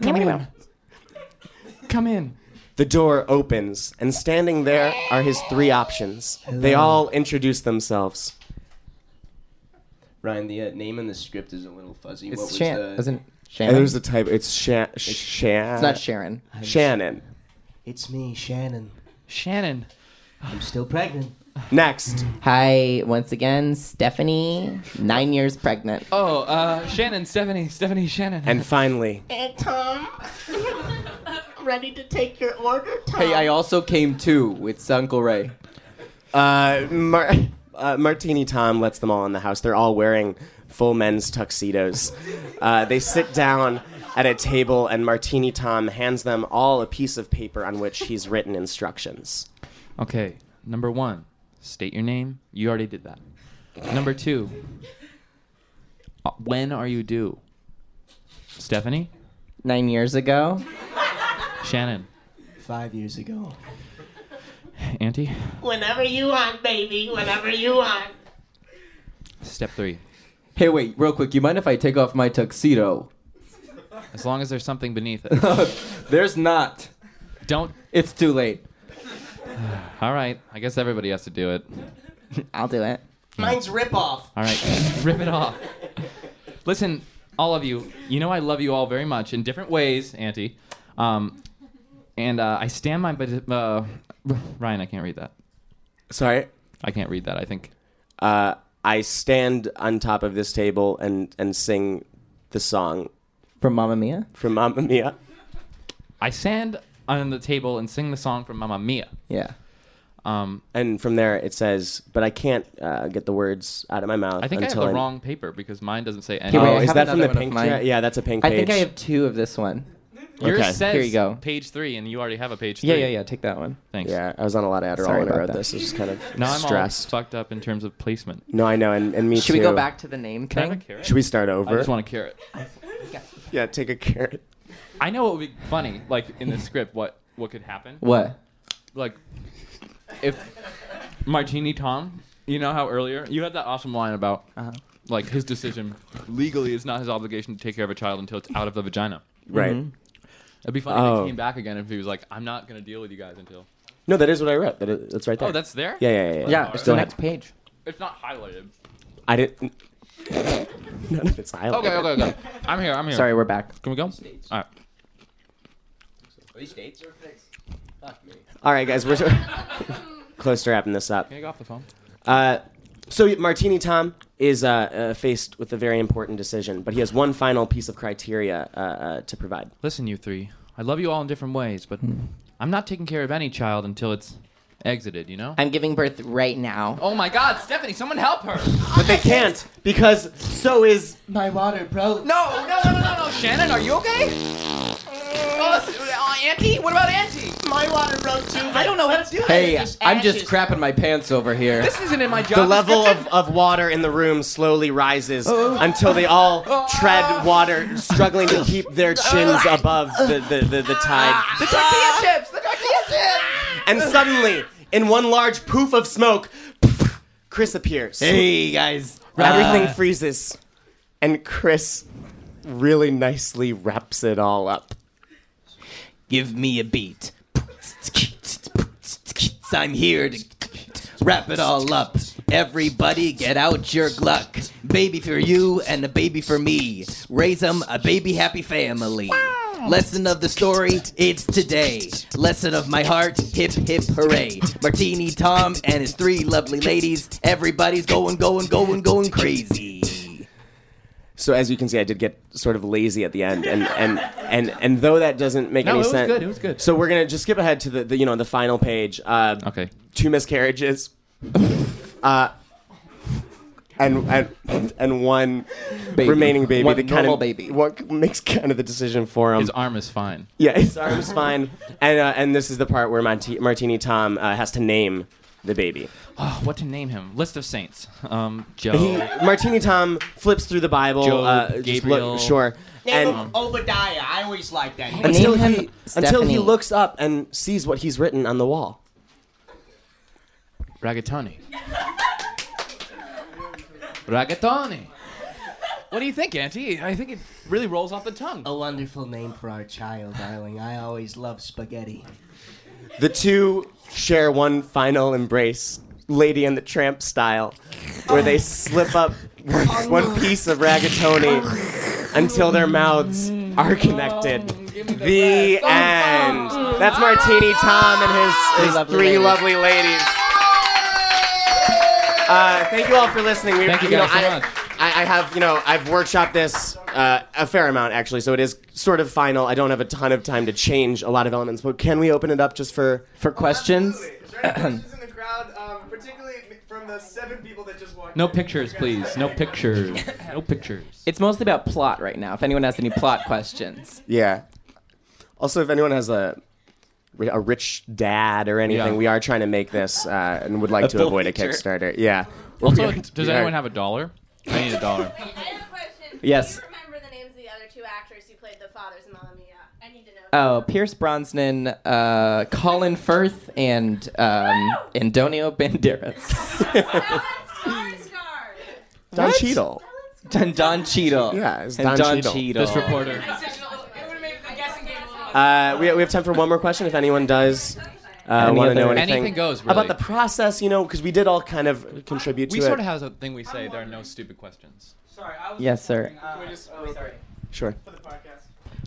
Speaker 6: Come in. Come in.
Speaker 3: The door opens, and standing there are his three options. They all introduce themselves.
Speaker 5: Ryan, the uh, name in the script is a little fuzzy. what
Speaker 9: It's
Speaker 5: was
Speaker 9: Chan,
Speaker 5: the...
Speaker 9: isn't
Speaker 7: Shannon?
Speaker 3: there's a type. It's Shan. Shan.
Speaker 7: It's not Sharon.
Speaker 3: Shannon.
Speaker 8: It's me, Shannon.
Speaker 6: Shannon.
Speaker 8: I'm still pregnant.
Speaker 3: Next.
Speaker 7: Hi, once again, Stephanie, nine years pregnant.
Speaker 6: Oh, uh, Shannon, Stephanie, Stephanie, Shannon.
Speaker 3: And finally,
Speaker 8: And Tom, ready to take your order, Tom?
Speaker 9: Hey, I also came too. It's Uncle Ray.
Speaker 3: uh, Mar- uh, Martini Tom lets them all in the house. They're all wearing full men's tuxedos. Uh, they sit down at a table, and Martini Tom hands them all a piece of paper on which he's written instructions.
Speaker 6: Okay, number one, state your name. You already did that. Number two, uh, when are you due? Stephanie?
Speaker 7: Nine years ago.
Speaker 6: Shannon?
Speaker 8: Five years ago.
Speaker 6: Auntie?
Speaker 8: Whenever you want, baby. Whenever you want.
Speaker 6: Step three.
Speaker 9: Hey, wait, real quick. You mind if I take off my tuxedo?
Speaker 6: As long as there's something beneath it.
Speaker 9: There's not.
Speaker 6: Don't.
Speaker 9: It's too late.
Speaker 6: All right, I guess everybody has to do it.
Speaker 7: I'll do it.
Speaker 8: Mine's rip off.
Speaker 6: All right, rip it off. Listen, all of you, you know I love you all very much in different ways, Auntie. Um, and uh, I stand my. But uh, Ryan, I can't read that.
Speaker 3: Sorry.
Speaker 6: I can't read that. I think.
Speaker 3: Uh, I stand on top of this table and, and sing the song
Speaker 7: From Mamma Mia?
Speaker 3: from Mamma Mia.
Speaker 6: I stand on the table and sing the song from Mamma Mia.
Speaker 7: Yeah.
Speaker 6: Um,
Speaker 3: And from there it says, but I can't uh, get the words out of my mouth
Speaker 6: I think I have
Speaker 3: until
Speaker 6: the wrong paper because mine doesn't say anything.
Speaker 7: Here, wait,
Speaker 3: Oh, is that from the
Speaker 7: another one of
Speaker 3: pink?
Speaker 7: mine.
Speaker 3: Yeah, yeah, that's a pink paper.
Speaker 7: I
Speaker 3: page.
Speaker 7: think I have two of this one.
Speaker 6: Yours
Speaker 3: Okay.
Speaker 6: says
Speaker 7: Here you go.
Speaker 6: page three, and you already have a page three.
Speaker 7: Yeah, yeah, yeah. Take that one.
Speaker 6: Thanks.
Speaker 3: Yeah, I was on a lot of Adderall
Speaker 7: Sorry
Speaker 3: when I
Speaker 7: about
Speaker 3: wrote
Speaker 7: that.
Speaker 3: this. I was kind of
Speaker 6: Now I'm
Speaker 3: stressed.
Speaker 6: all fucked up in terms of placement.
Speaker 3: No, I know, and, and me
Speaker 7: Should
Speaker 3: too.
Speaker 7: we go back to the name
Speaker 6: Can I have a
Speaker 7: thing?
Speaker 6: carrot?
Speaker 3: Should we start over?
Speaker 6: I just want a carrot.
Speaker 3: yeah, take a carrot.
Speaker 6: I know what would be funny, like in the script, what what could happen.
Speaker 7: What?
Speaker 6: Like if Martini Tom, you know how earlier you had that awesome line about
Speaker 7: Uh-huh.
Speaker 6: like his decision legally is not his obligation to take care of a child until it's out of the vagina.
Speaker 3: Right.
Speaker 6: It'd be funny if
Speaker 3: Oh.
Speaker 6: he came back again if he was like, I'm not gonna deal with you guys until.
Speaker 3: No, that is what I wrote. That is, that's right there.
Speaker 6: Oh, that's there.
Speaker 3: yeah, yeah, yeah. yeah.
Speaker 7: Yeah, it's the next page.
Speaker 6: It's not highlighted.
Speaker 3: I didn't. None of it's highlighted.
Speaker 6: Okay, okay, okay. I'm here. I'm here.
Speaker 7: Sorry, we're back.
Speaker 6: Can we go? All right.
Speaker 5: These states are fixed. Fuck me.
Speaker 3: All right, guys, we're close to wrapping this up.
Speaker 6: Can you go off the phone?
Speaker 3: Uh, so Martini Tom is uh, uh, faced with a very important decision, but he has one final piece of criteria uh, uh, to provide.
Speaker 6: Listen, you three. I love you all in different ways, but I'm not taking care of any child until it's exited. You know?
Speaker 7: I'm giving birth right now.
Speaker 6: Oh my God, Stephanie! Someone help her!
Speaker 3: But they can't because so is
Speaker 8: My water broke.
Speaker 6: No, no, no, no, no, no. Shannon, are you okay? Oh, listen, uh, Auntie? What about Auntie?
Speaker 8: My water broke too.
Speaker 6: I don't know how to do
Speaker 9: Hey,
Speaker 8: Just
Speaker 9: I'm just
Speaker 8: ashes.
Speaker 9: crapping my pants over here.
Speaker 6: This isn't in my job.
Speaker 3: the level
Speaker 6: description.
Speaker 3: of, of water in the room slowly rises until they all tread water, struggling to keep their chins above the, the, the, the tide.
Speaker 6: the tortilla chips. The tortilla chips.
Speaker 3: And suddenly, in one large poof of smoke, Chris appears.
Speaker 9: Hey guys.
Speaker 3: Everything
Speaker 9: Uh,
Speaker 3: freezes. And Chris really nicely wraps it all up.
Speaker 7: Give me a beat. I'm here to wrap it all up. Everybody get out your gluck. Baby for you and a baby for me. Raise them a baby happy family. Lesson of the story, it's today. Lesson of my heart, hip hip hooray. Martini Tom and his three lovely ladies. Everybody's going, going, going, going crazy.
Speaker 3: So as you can see, I did get sort of lazy at the end, and and and and though that doesn't make
Speaker 6: No,
Speaker 3: any
Speaker 6: it was
Speaker 3: sense,
Speaker 6: good, it was good.
Speaker 3: So we're gonna just skip ahead to the, the you know the final page. Uh,
Speaker 6: Okay.
Speaker 3: Two miscarriages, uh, and and and one
Speaker 9: Baby.
Speaker 3: remaining baby.
Speaker 9: One
Speaker 3: that kind
Speaker 9: normal
Speaker 3: of
Speaker 9: baby.
Speaker 3: What makes kind of the decision for him.
Speaker 6: His arm is fine.
Speaker 3: yeah, his arm's fine, and uh, and this is the part where Marti- Martini Tom uh, has to name the baby.
Speaker 6: Oh, what to name him? List of saints. Um, Joe.
Speaker 3: He, Martini Tom flips through the Bible.
Speaker 6: Job,
Speaker 3: uh, just
Speaker 6: Gabriel.
Speaker 3: look, sure.
Speaker 8: Name
Speaker 3: And
Speaker 8: him Obadiah. I always like that. name.
Speaker 3: until
Speaker 7: Name
Speaker 3: he until he looks up and sees what he's written on the wall.
Speaker 6: Ragatoni. Ragatoni. What do you think, Auntie? I think it really rolls off the tongue.
Speaker 8: A wonderful name for our child, darling. I always love spaghetti.
Speaker 3: The two share one final embrace, Lady and the Tramp style, where they slip up one piece of ragatoni until their mouths are connected. The end. That's Martini Tom and his, his
Speaker 7: lovely
Speaker 3: three
Speaker 7: ladies.
Speaker 3: lovely ladies. Uh, thank you all for listening. We,
Speaker 6: Thank you
Speaker 3: know,
Speaker 6: guys so
Speaker 3: I,
Speaker 6: much.
Speaker 3: I, I have, you know, I've workshopped this uh, a fair amount actually, so it is sort of final. I don't have a ton of time to change a lot of elements, but can we open it up just for
Speaker 7: For questions,
Speaker 1: questions in the crowd, um, particularly from the seven people that just walked
Speaker 6: No pictures, please. No pictures. No pictures.
Speaker 7: it's mostly about plot right now. If anyone has any plot questions,
Speaker 3: Yeah. Also, if anyone has a a rich dad or anything,
Speaker 6: Yeah.
Speaker 3: we are trying to make this uh, and would like
Speaker 7: A
Speaker 3: to
Speaker 7: full
Speaker 3: avoid a. Kickstarter. Yeah.
Speaker 6: Also, does anyone have a dollar? I need a dollar.
Speaker 10: I have a question.
Speaker 7: Yes.
Speaker 10: Do you remember the names of the other two actors who played the fathers in Mamma Mia? I need to know.
Speaker 7: oh, Pierce Brosnan, uh, Colin Firth, and um, Antonio Banderas,
Speaker 10: Stellan Skarsgård.
Speaker 3: Don Cheadle.
Speaker 7: and Don Cheadle.
Speaker 3: Yeah, it's
Speaker 7: and
Speaker 3: Don
Speaker 7: Don
Speaker 3: Cheadle.
Speaker 7: Cheadle.
Speaker 6: This reporter.
Speaker 3: Uh, we, we have time for one more question if anyone does uh, want to know anything.
Speaker 6: Anything goes, really.
Speaker 3: About the process, you know, because we did all kind of contribute to
Speaker 6: We
Speaker 3: it.
Speaker 6: sort of have a thing we say. There are no stupid questions. Sorry, I was.
Speaker 7: Yes, sir.
Speaker 3: Sure.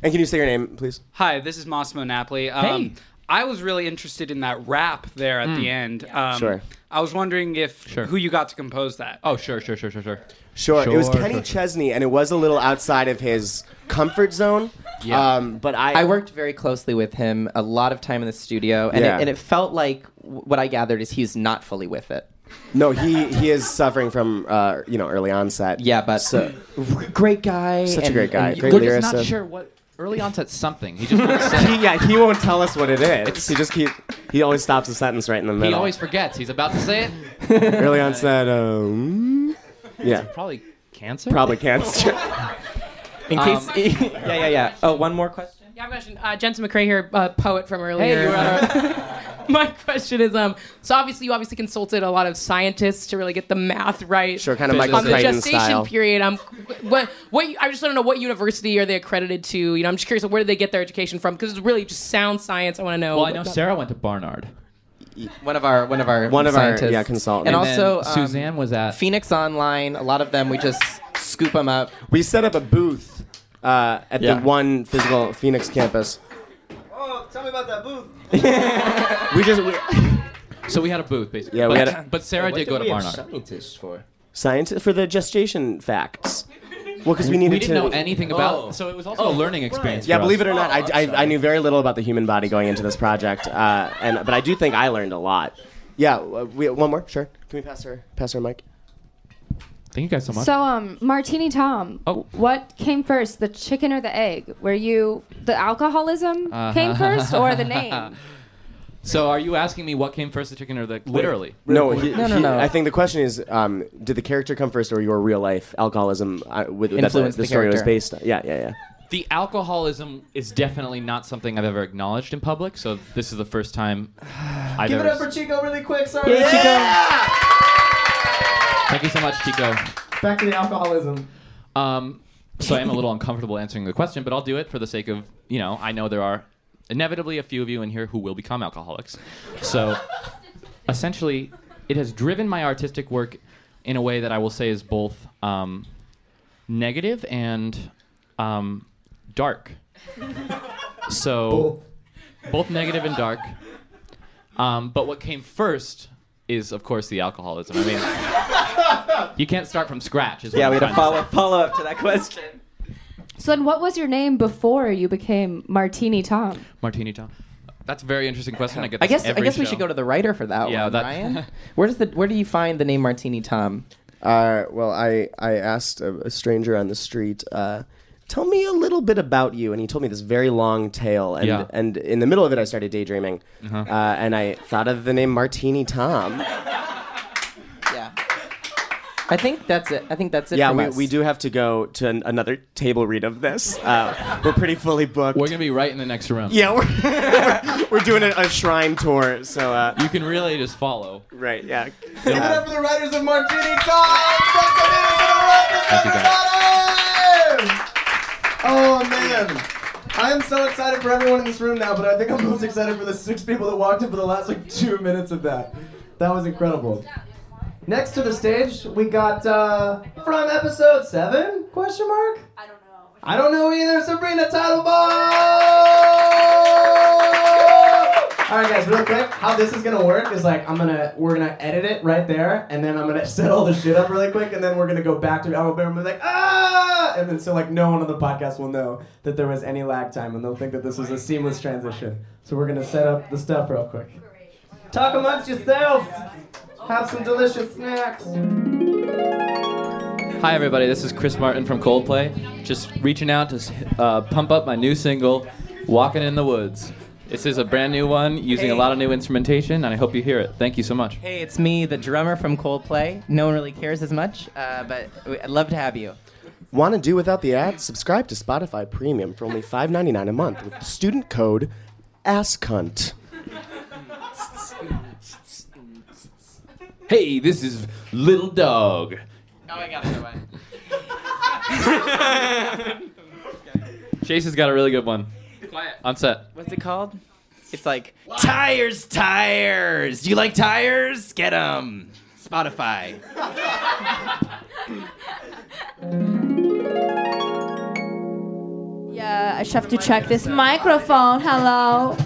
Speaker 3: And can you say your name, please?
Speaker 11: Hi, this is Massimo Napoli. Um,
Speaker 6: Hey.
Speaker 11: I was really interested in that rap there at the end. Um,
Speaker 3: Sure.
Speaker 11: I was wondering if
Speaker 6: Sure.
Speaker 11: who you got to compose that.
Speaker 6: Oh, sure, sure, sure, sure, sure.
Speaker 3: Sure. it was Kenny
Speaker 6: sure.
Speaker 3: Chesney, and it was a little outside of his comfort zone.
Speaker 6: Yeah.
Speaker 3: Um, but I,
Speaker 7: I worked very closely with him, a lot of time in the studio, and,
Speaker 3: Yeah.
Speaker 7: it, and it felt like what I gathered is he's not fully with it.
Speaker 3: No, he he is suffering from uh, you know early onset.
Speaker 7: Yeah, but
Speaker 3: So-
Speaker 7: great guy.
Speaker 3: Such a great guy.
Speaker 7: and-
Speaker 3: Great
Speaker 6: We're just not
Speaker 3: lyricist.
Speaker 6: sure what. Early onset something. He just won't say.
Speaker 3: he, yeah, he won't tell us what it is. He just keep he always stops a sentence right in the middle.
Speaker 6: He always forgets. He's about to say it.
Speaker 3: early onset. Um, yeah,
Speaker 6: Probably cancer.
Speaker 3: probably cancer.
Speaker 7: In case, yeah, yeah, yeah. Oh, one more question.
Speaker 2: Yeah, I have a question. Uh, Jensen McCrae here, uh, poet from earlier.
Speaker 6: Hey, you were on
Speaker 2: My question is, um, so obviously you obviously consulted a lot of scientists to really get the math right.
Speaker 3: Sure, kind of
Speaker 6: Physics.
Speaker 3: Michael
Speaker 2: On the
Speaker 3: Crichton
Speaker 2: gestation
Speaker 3: style.
Speaker 2: period, um, what, what, I just want to know what university are they accredited to? You know, I'm just curious, where did they get their education from? Because it's really just sound science. I want to know.
Speaker 6: Well, I know Sarah went to Barnard.
Speaker 7: One of our, one of our,
Speaker 3: One of our, yeah, consultants.
Speaker 7: and
Speaker 3: And
Speaker 7: also um,
Speaker 6: Suzanne was at.
Speaker 7: Phoenix Online. A lot of them we just scoop them up.
Speaker 3: We set up a booth uh, at
Speaker 7: Yeah.
Speaker 3: the one physical Phoenix campus.
Speaker 1: Oh, tell me about that booth.
Speaker 3: We just we,
Speaker 6: So we had a booth basically.
Speaker 3: Yeah, we had a-
Speaker 6: but Sarah did go to Barnard.
Speaker 8: scientists for?
Speaker 3: science for the gestation facts. Well, because we needed
Speaker 6: We didn't
Speaker 3: to
Speaker 6: know anything about.
Speaker 8: Oh.
Speaker 6: So it was also a learning experience.
Speaker 3: Yeah, believe
Speaker 6: us.
Speaker 3: it or not, I, I, I knew very little about the human body going into this project, uh, and but I do think I learned a lot. Yeah, uh, we, one more, sure. Can we pass her pass her mic?
Speaker 6: Thank you guys so much.
Speaker 12: So, um, Martini Tom,
Speaker 6: Oh.
Speaker 12: what came first, the chicken or the egg? Were you the alcoholism
Speaker 6: Uh-huh.
Speaker 12: came first or the name?
Speaker 6: So are you asking me what came first, the chicken or the literally?
Speaker 3: No, he,
Speaker 7: No, no,
Speaker 3: he-
Speaker 7: no.
Speaker 3: I think the question is, um, did the character come first, or your real life alcoholism uh, with that the,
Speaker 7: Influenced
Speaker 3: the
Speaker 7: the
Speaker 3: story was based on? Yeah, yeah, yeah.
Speaker 6: The alcoholism is definitely not something I've ever acknowledged in public. So this is the first time I've
Speaker 1: Give it up for Chico really quick. Sorry.
Speaker 6: Thank you so much, Chico.
Speaker 1: Back to the alcoholism.
Speaker 6: Um, so I am a little uncomfortable answering the question, but I'll do it for the sake of you know I know there are inevitably a few of you in here who will become alcoholics. So essentially, it has driven my artistic work in a way that I will say is both um, negative and um, dark. So both negative and dark. Um, but what came first is, of course, the alcoholism. I mean, you can't start from scratch. Is what
Speaker 7: Yeah,
Speaker 6: I'm
Speaker 7: we had to
Speaker 6: trying
Speaker 7: follow
Speaker 6: say.
Speaker 7: follow up to that question.
Speaker 12: So then, what was your name before you became Martini Tom?
Speaker 6: Martini Tom. That's a very interesting question. I get.
Speaker 7: I
Speaker 6: this
Speaker 7: guess I
Speaker 6: every
Speaker 7: guess we should go to the writer for that
Speaker 6: Yeah,
Speaker 7: one,
Speaker 6: that-
Speaker 7: Ryan. Where does the where do you find the name Martini Tom?
Speaker 3: Uh, well, I I asked a, a stranger on the street. Uh, Tell me a little bit about you, and he told me this very long tale, and
Speaker 6: Yeah.
Speaker 3: and in the middle of it, I started daydreaming,
Speaker 6: Uh-huh.
Speaker 3: uh, and I thought of the name Martini Tom.
Speaker 7: Yeah. I think that's it. I think that's it.
Speaker 3: yeah,
Speaker 7: from
Speaker 3: we,
Speaker 7: us.
Speaker 3: we do have to go to an, another table read of this. Uh, we're pretty fully booked.
Speaker 6: We're gonna be right in the next room.
Speaker 3: yeah, we're, we're doing a, a shrine tour, so uh,
Speaker 6: You can really just follow.
Speaker 3: right, yeah.
Speaker 1: Give it up for the writers of Martini Time! From Caminos to the Rock,
Speaker 6: Thank you,
Speaker 1: everybody! Oh man. I am so excited for everyone in this room now, but I think I'm most excited for the six people that walked in for the last like two minutes of that. That was incredible. Next to the stage, we got uh, from episode seven? Question mark?
Speaker 10: I don't know.
Speaker 1: I don't know either. Sabrina Titlebaum. All right, guys, real quick. How this is gonna work is like I'm gonna we're gonna edit it right there, and then I'm gonna set all the shit up really quick, and then we're gonna go back to Alabama and be like ah, and then so like no one on the podcast will know that there was any lag time, and they'll think that this was a seamless transition. So we're gonna set up the stuff real quick. Talk amongst yourselves. Have some delicious snacks.
Speaker 6: Hi, everybody. This is Chris Martin from Coldplay. Just reaching out to uh, pump up my new single, Walking in the Woods. This is a brand new one using a lot of new instrumentation, and I hope you hear it. Thank you so much.
Speaker 4: Hey, it's me, the drummer from Coldplay. No one really cares as much, uh, but I'd love to have you.
Speaker 3: Want to do without the ads? Subscribe to Spotify Premium for only $5.99 a month with student code ASSCUNT.
Speaker 6: Hey, this is Little Dog.
Speaker 4: Oh, I got it away.
Speaker 6: Chase has got a really good one.
Speaker 4: Quiet.
Speaker 6: On set.
Speaker 4: What's it called? It's like
Speaker 7: Tires, tires. Do you like tires? Get them.
Speaker 4: Spotify.
Speaker 12: Yeah, I just have to check this microphone. Hello.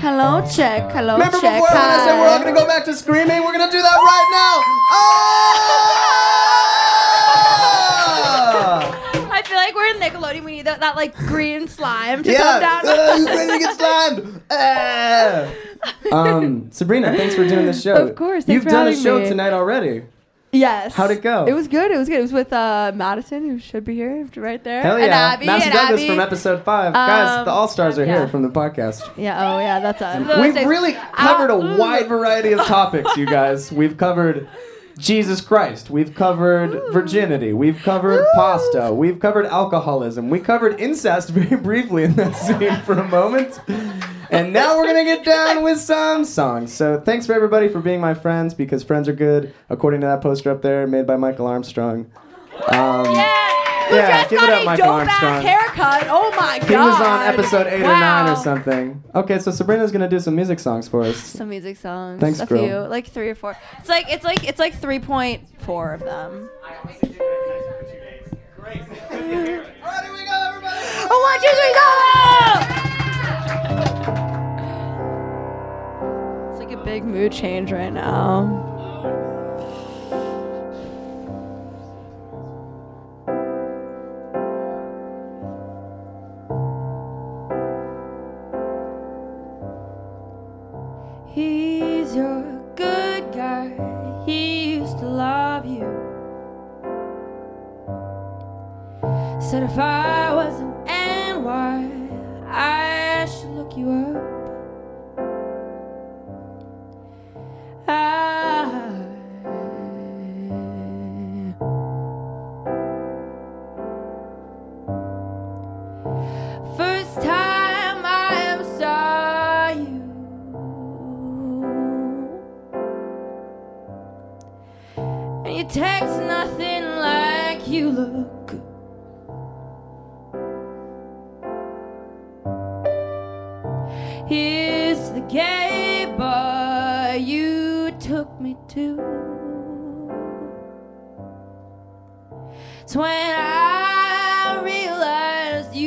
Speaker 12: Hello, check. Hello,
Speaker 1: Remember
Speaker 12: check.
Speaker 1: before when I said we're all gonna go back to screaming? We're gonna do that right now. Ah!
Speaker 12: I feel like we're in Nickelodeon. We need that, that like green slime to
Speaker 1: Yeah.
Speaker 12: come down.
Speaker 1: Uh, who's ready to get slimed? Ah. um, Sabrina, thanks for doing the show.
Speaker 12: Of course, thanks
Speaker 1: You've
Speaker 12: for
Speaker 1: done a
Speaker 12: having
Speaker 1: show
Speaker 12: me.
Speaker 1: tonight already.
Speaker 12: Yes.
Speaker 1: How'd it go?
Speaker 12: It was good. It was good. It was with uh, Madison, who should be here right there.
Speaker 1: Hell
Speaker 12: And
Speaker 1: yeah.
Speaker 12: Abby.
Speaker 1: Master
Speaker 12: and
Speaker 1: Douglas
Speaker 12: Abby.
Speaker 1: from episode five. Guys,
Speaker 12: Um,
Speaker 1: the All Stars are
Speaker 12: yeah.
Speaker 1: here from the podcast.
Speaker 12: Yeah. Oh yeah, that's us.
Speaker 1: We've really covered a wide variety of topics, you guys. We've covered Jesus Christ. We've covered virginity. We've covered pasta. We've covered alcoholism. We covered incest very briefly in that scene for a moment. And now we're going to get down with some songs. So thanks for everybody for being my friends because friends are good, according to that poster up there made by Michael Armstrong. Um,
Speaker 12: Who
Speaker 1: yeah,
Speaker 12: just
Speaker 1: give
Speaker 12: got
Speaker 1: it up,
Speaker 12: a
Speaker 1: Michael
Speaker 12: dope ass
Speaker 1: Armstrong.
Speaker 12: haircut. Oh my god.
Speaker 1: He was on episode eight or nine or something. Okay, so Sabrina's gonna do some music songs for us.
Speaker 12: Some music songs.
Speaker 1: Thanks,
Speaker 12: a
Speaker 1: girl.
Speaker 12: few, like three or four. It's like it's like it's like three point four of them. Oh, one, two, three, go! Big mood change right now. He's your good guy. He used to love you. Said if I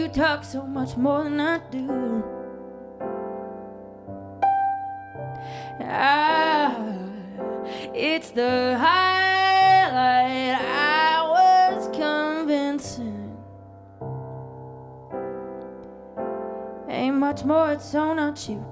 Speaker 12: talk so much more than I do. Ah, it's the highlight I was convincing. Ain't much more, it's so not you.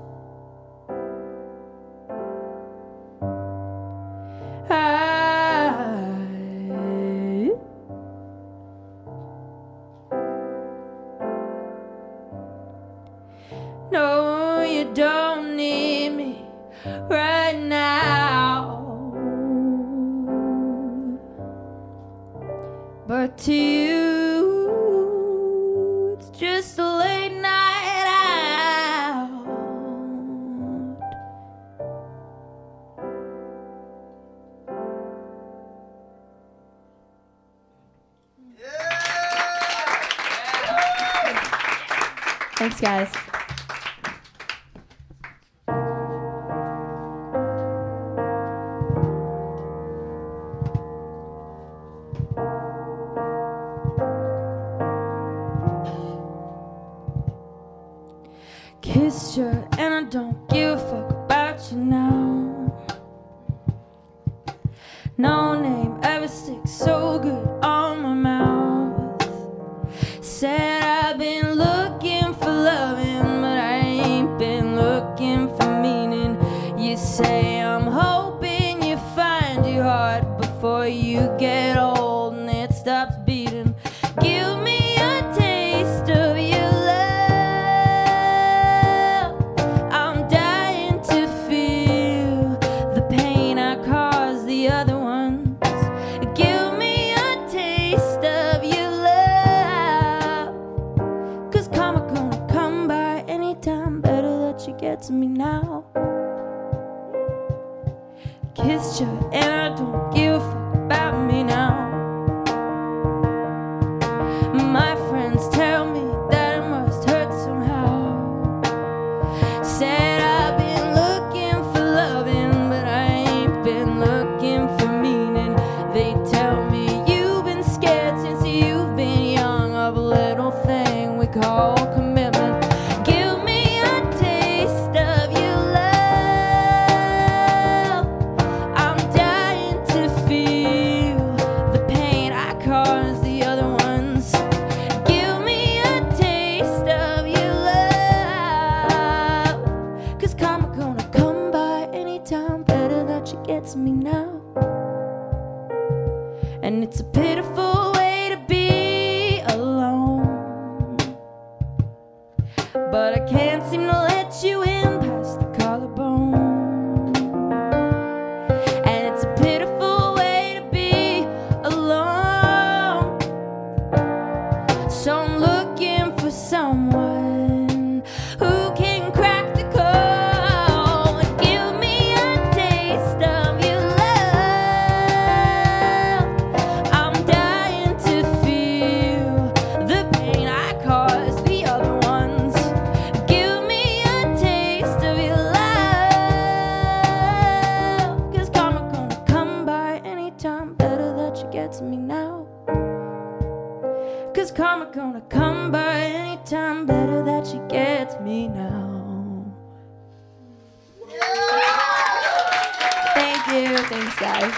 Speaker 12: guys.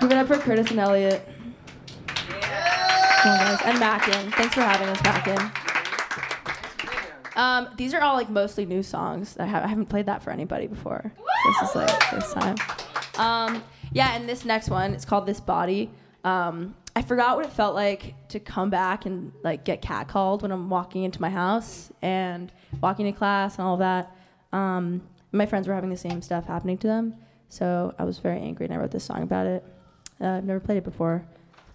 Speaker 12: Give it up for Curtis and Elliot. Yeah. And Mackin. Thanks for having us, Mackin. Um, these are all like mostly new songs. I, ha- I haven't played that for anybody before. This is like first time. Um, yeah, and this next one, it's called This Body. Um, I forgot what it felt like to come back and like get catcalled when I'm walking into my house and walking to class and all of that. Um, my friends were having the same stuff happening to them. So I was very angry and I wrote this song about it. Uh, I've never played it before,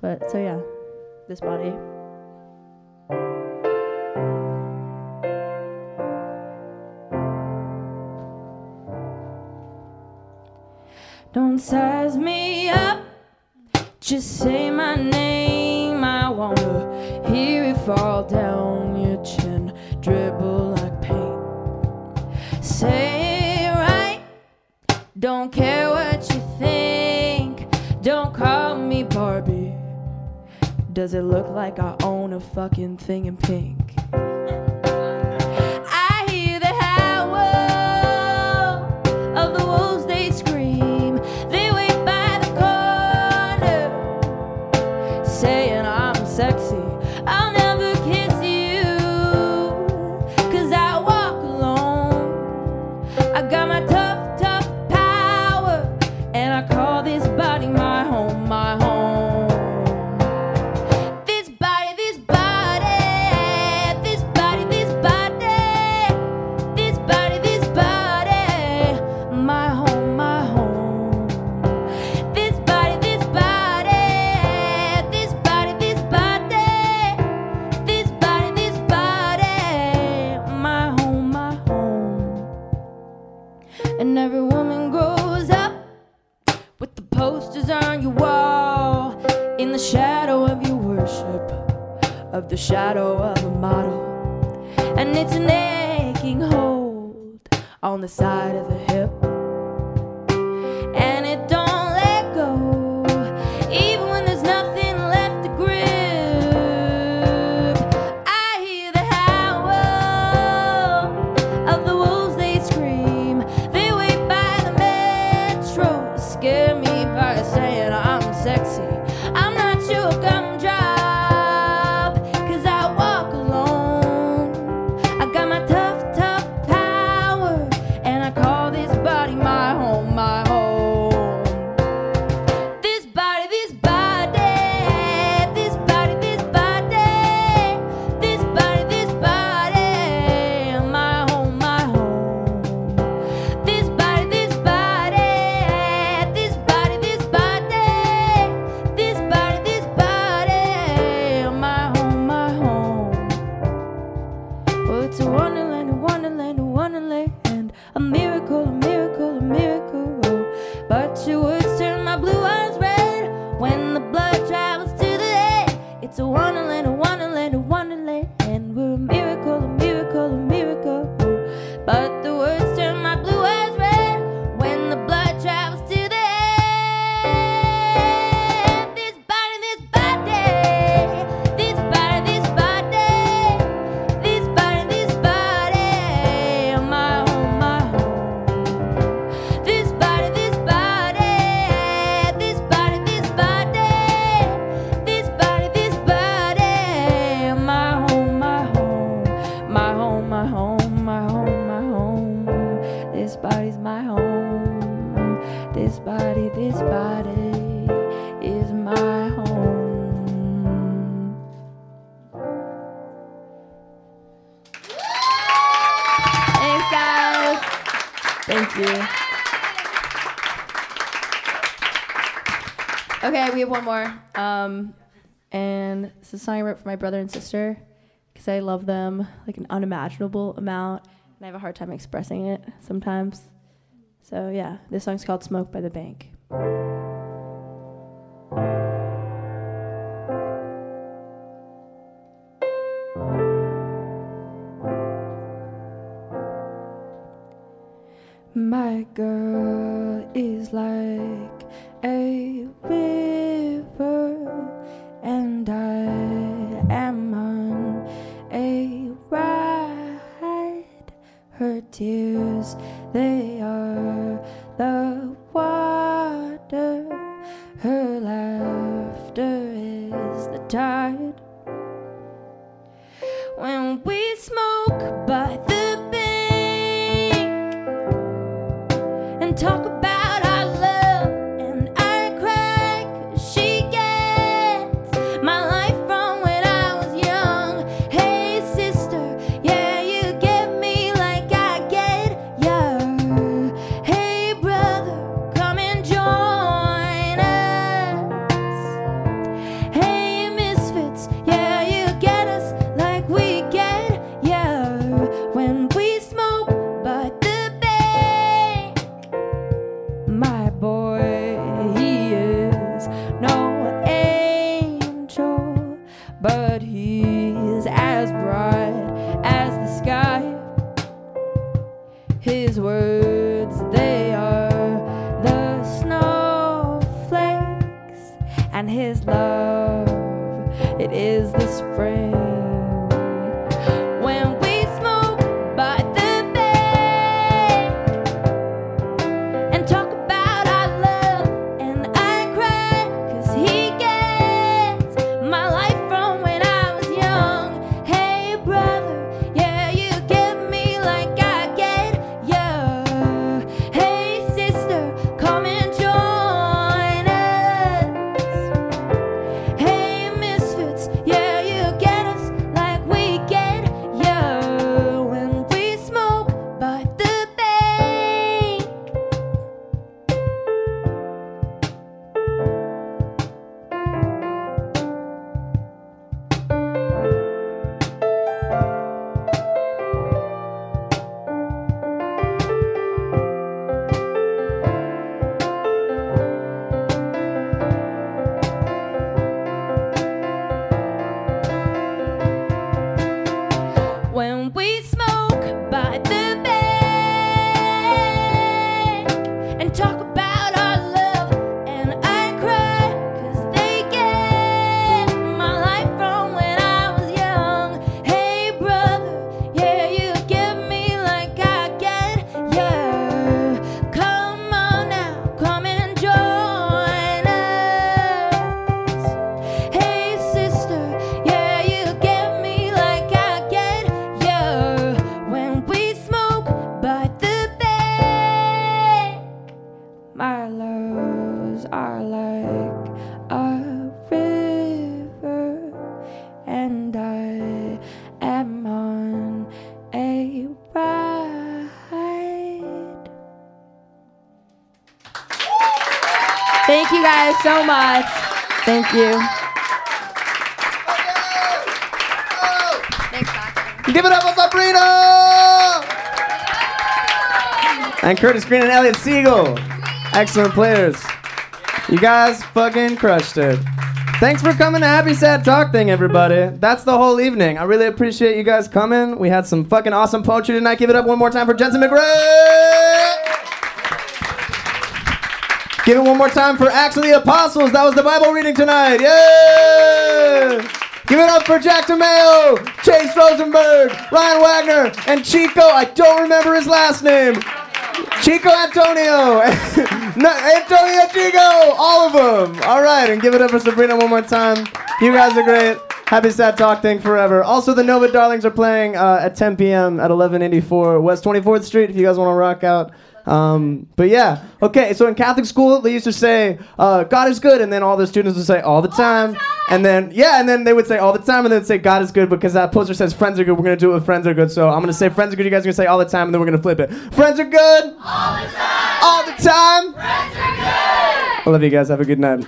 Speaker 12: but so yeah, this body. Don't size me up, just say my name. I wanna hear it fall down your chin, dribble like paint. Say don't care what you think. Don't call me Barbie. Does it look like I own a fucking thing in pink? shadow of a model, and it's an aching hold on the side. one more. Um, and this is a song I wrote for my brother and sister because I love them like an unimaginable amount, and I have a hard time expressing it sometimes. So yeah, this song's called "Smoke by the Bank." but he is as bright. My are like a river, and I am on a ride. Thank you guys so much. Thank you.
Speaker 1: Give it up for Sabrina! And Curtis Green and Elliot Siegel. Excellent players. You guys fucking crushed it. Thanks for coming to Happy Sad Talk Thing, everybody. That's the whole evening. I really appreciate you guys coming. We had some fucking awesome poetry tonight. Give it up one more time for Jensen McRae! Give it one more time for Acts of the Apostles. That was the Bible reading tonight. Yay! Give it up for Jack DeMeo, Chase Rosenberg, Ryan Wagner, and Chico. I don't remember his last name. Chico Antonio, no, Antonio Chico, all of them. All right, and give it up for Sabrina one more time. You guys are great. Happy Sad Talk thing forever. Also, the Nova Darlings are playing uh, at 10 p.m. at 1184 West 24th Street if you guys want to rock out. Um, but yeah, okay. So in Catholic school, they used to say uh, God is good, and then all the students would say all the time, and then yeah, and then they would say all the time, and then say God is good because that poster says friends are good. We're gonna do it with friends are good. So I'm gonna say friends are good. You guys are gonna say all the time, and then we're gonna flip it. Friends are good. All the time. All the time. Friends are good. I love you guys. Have a good night.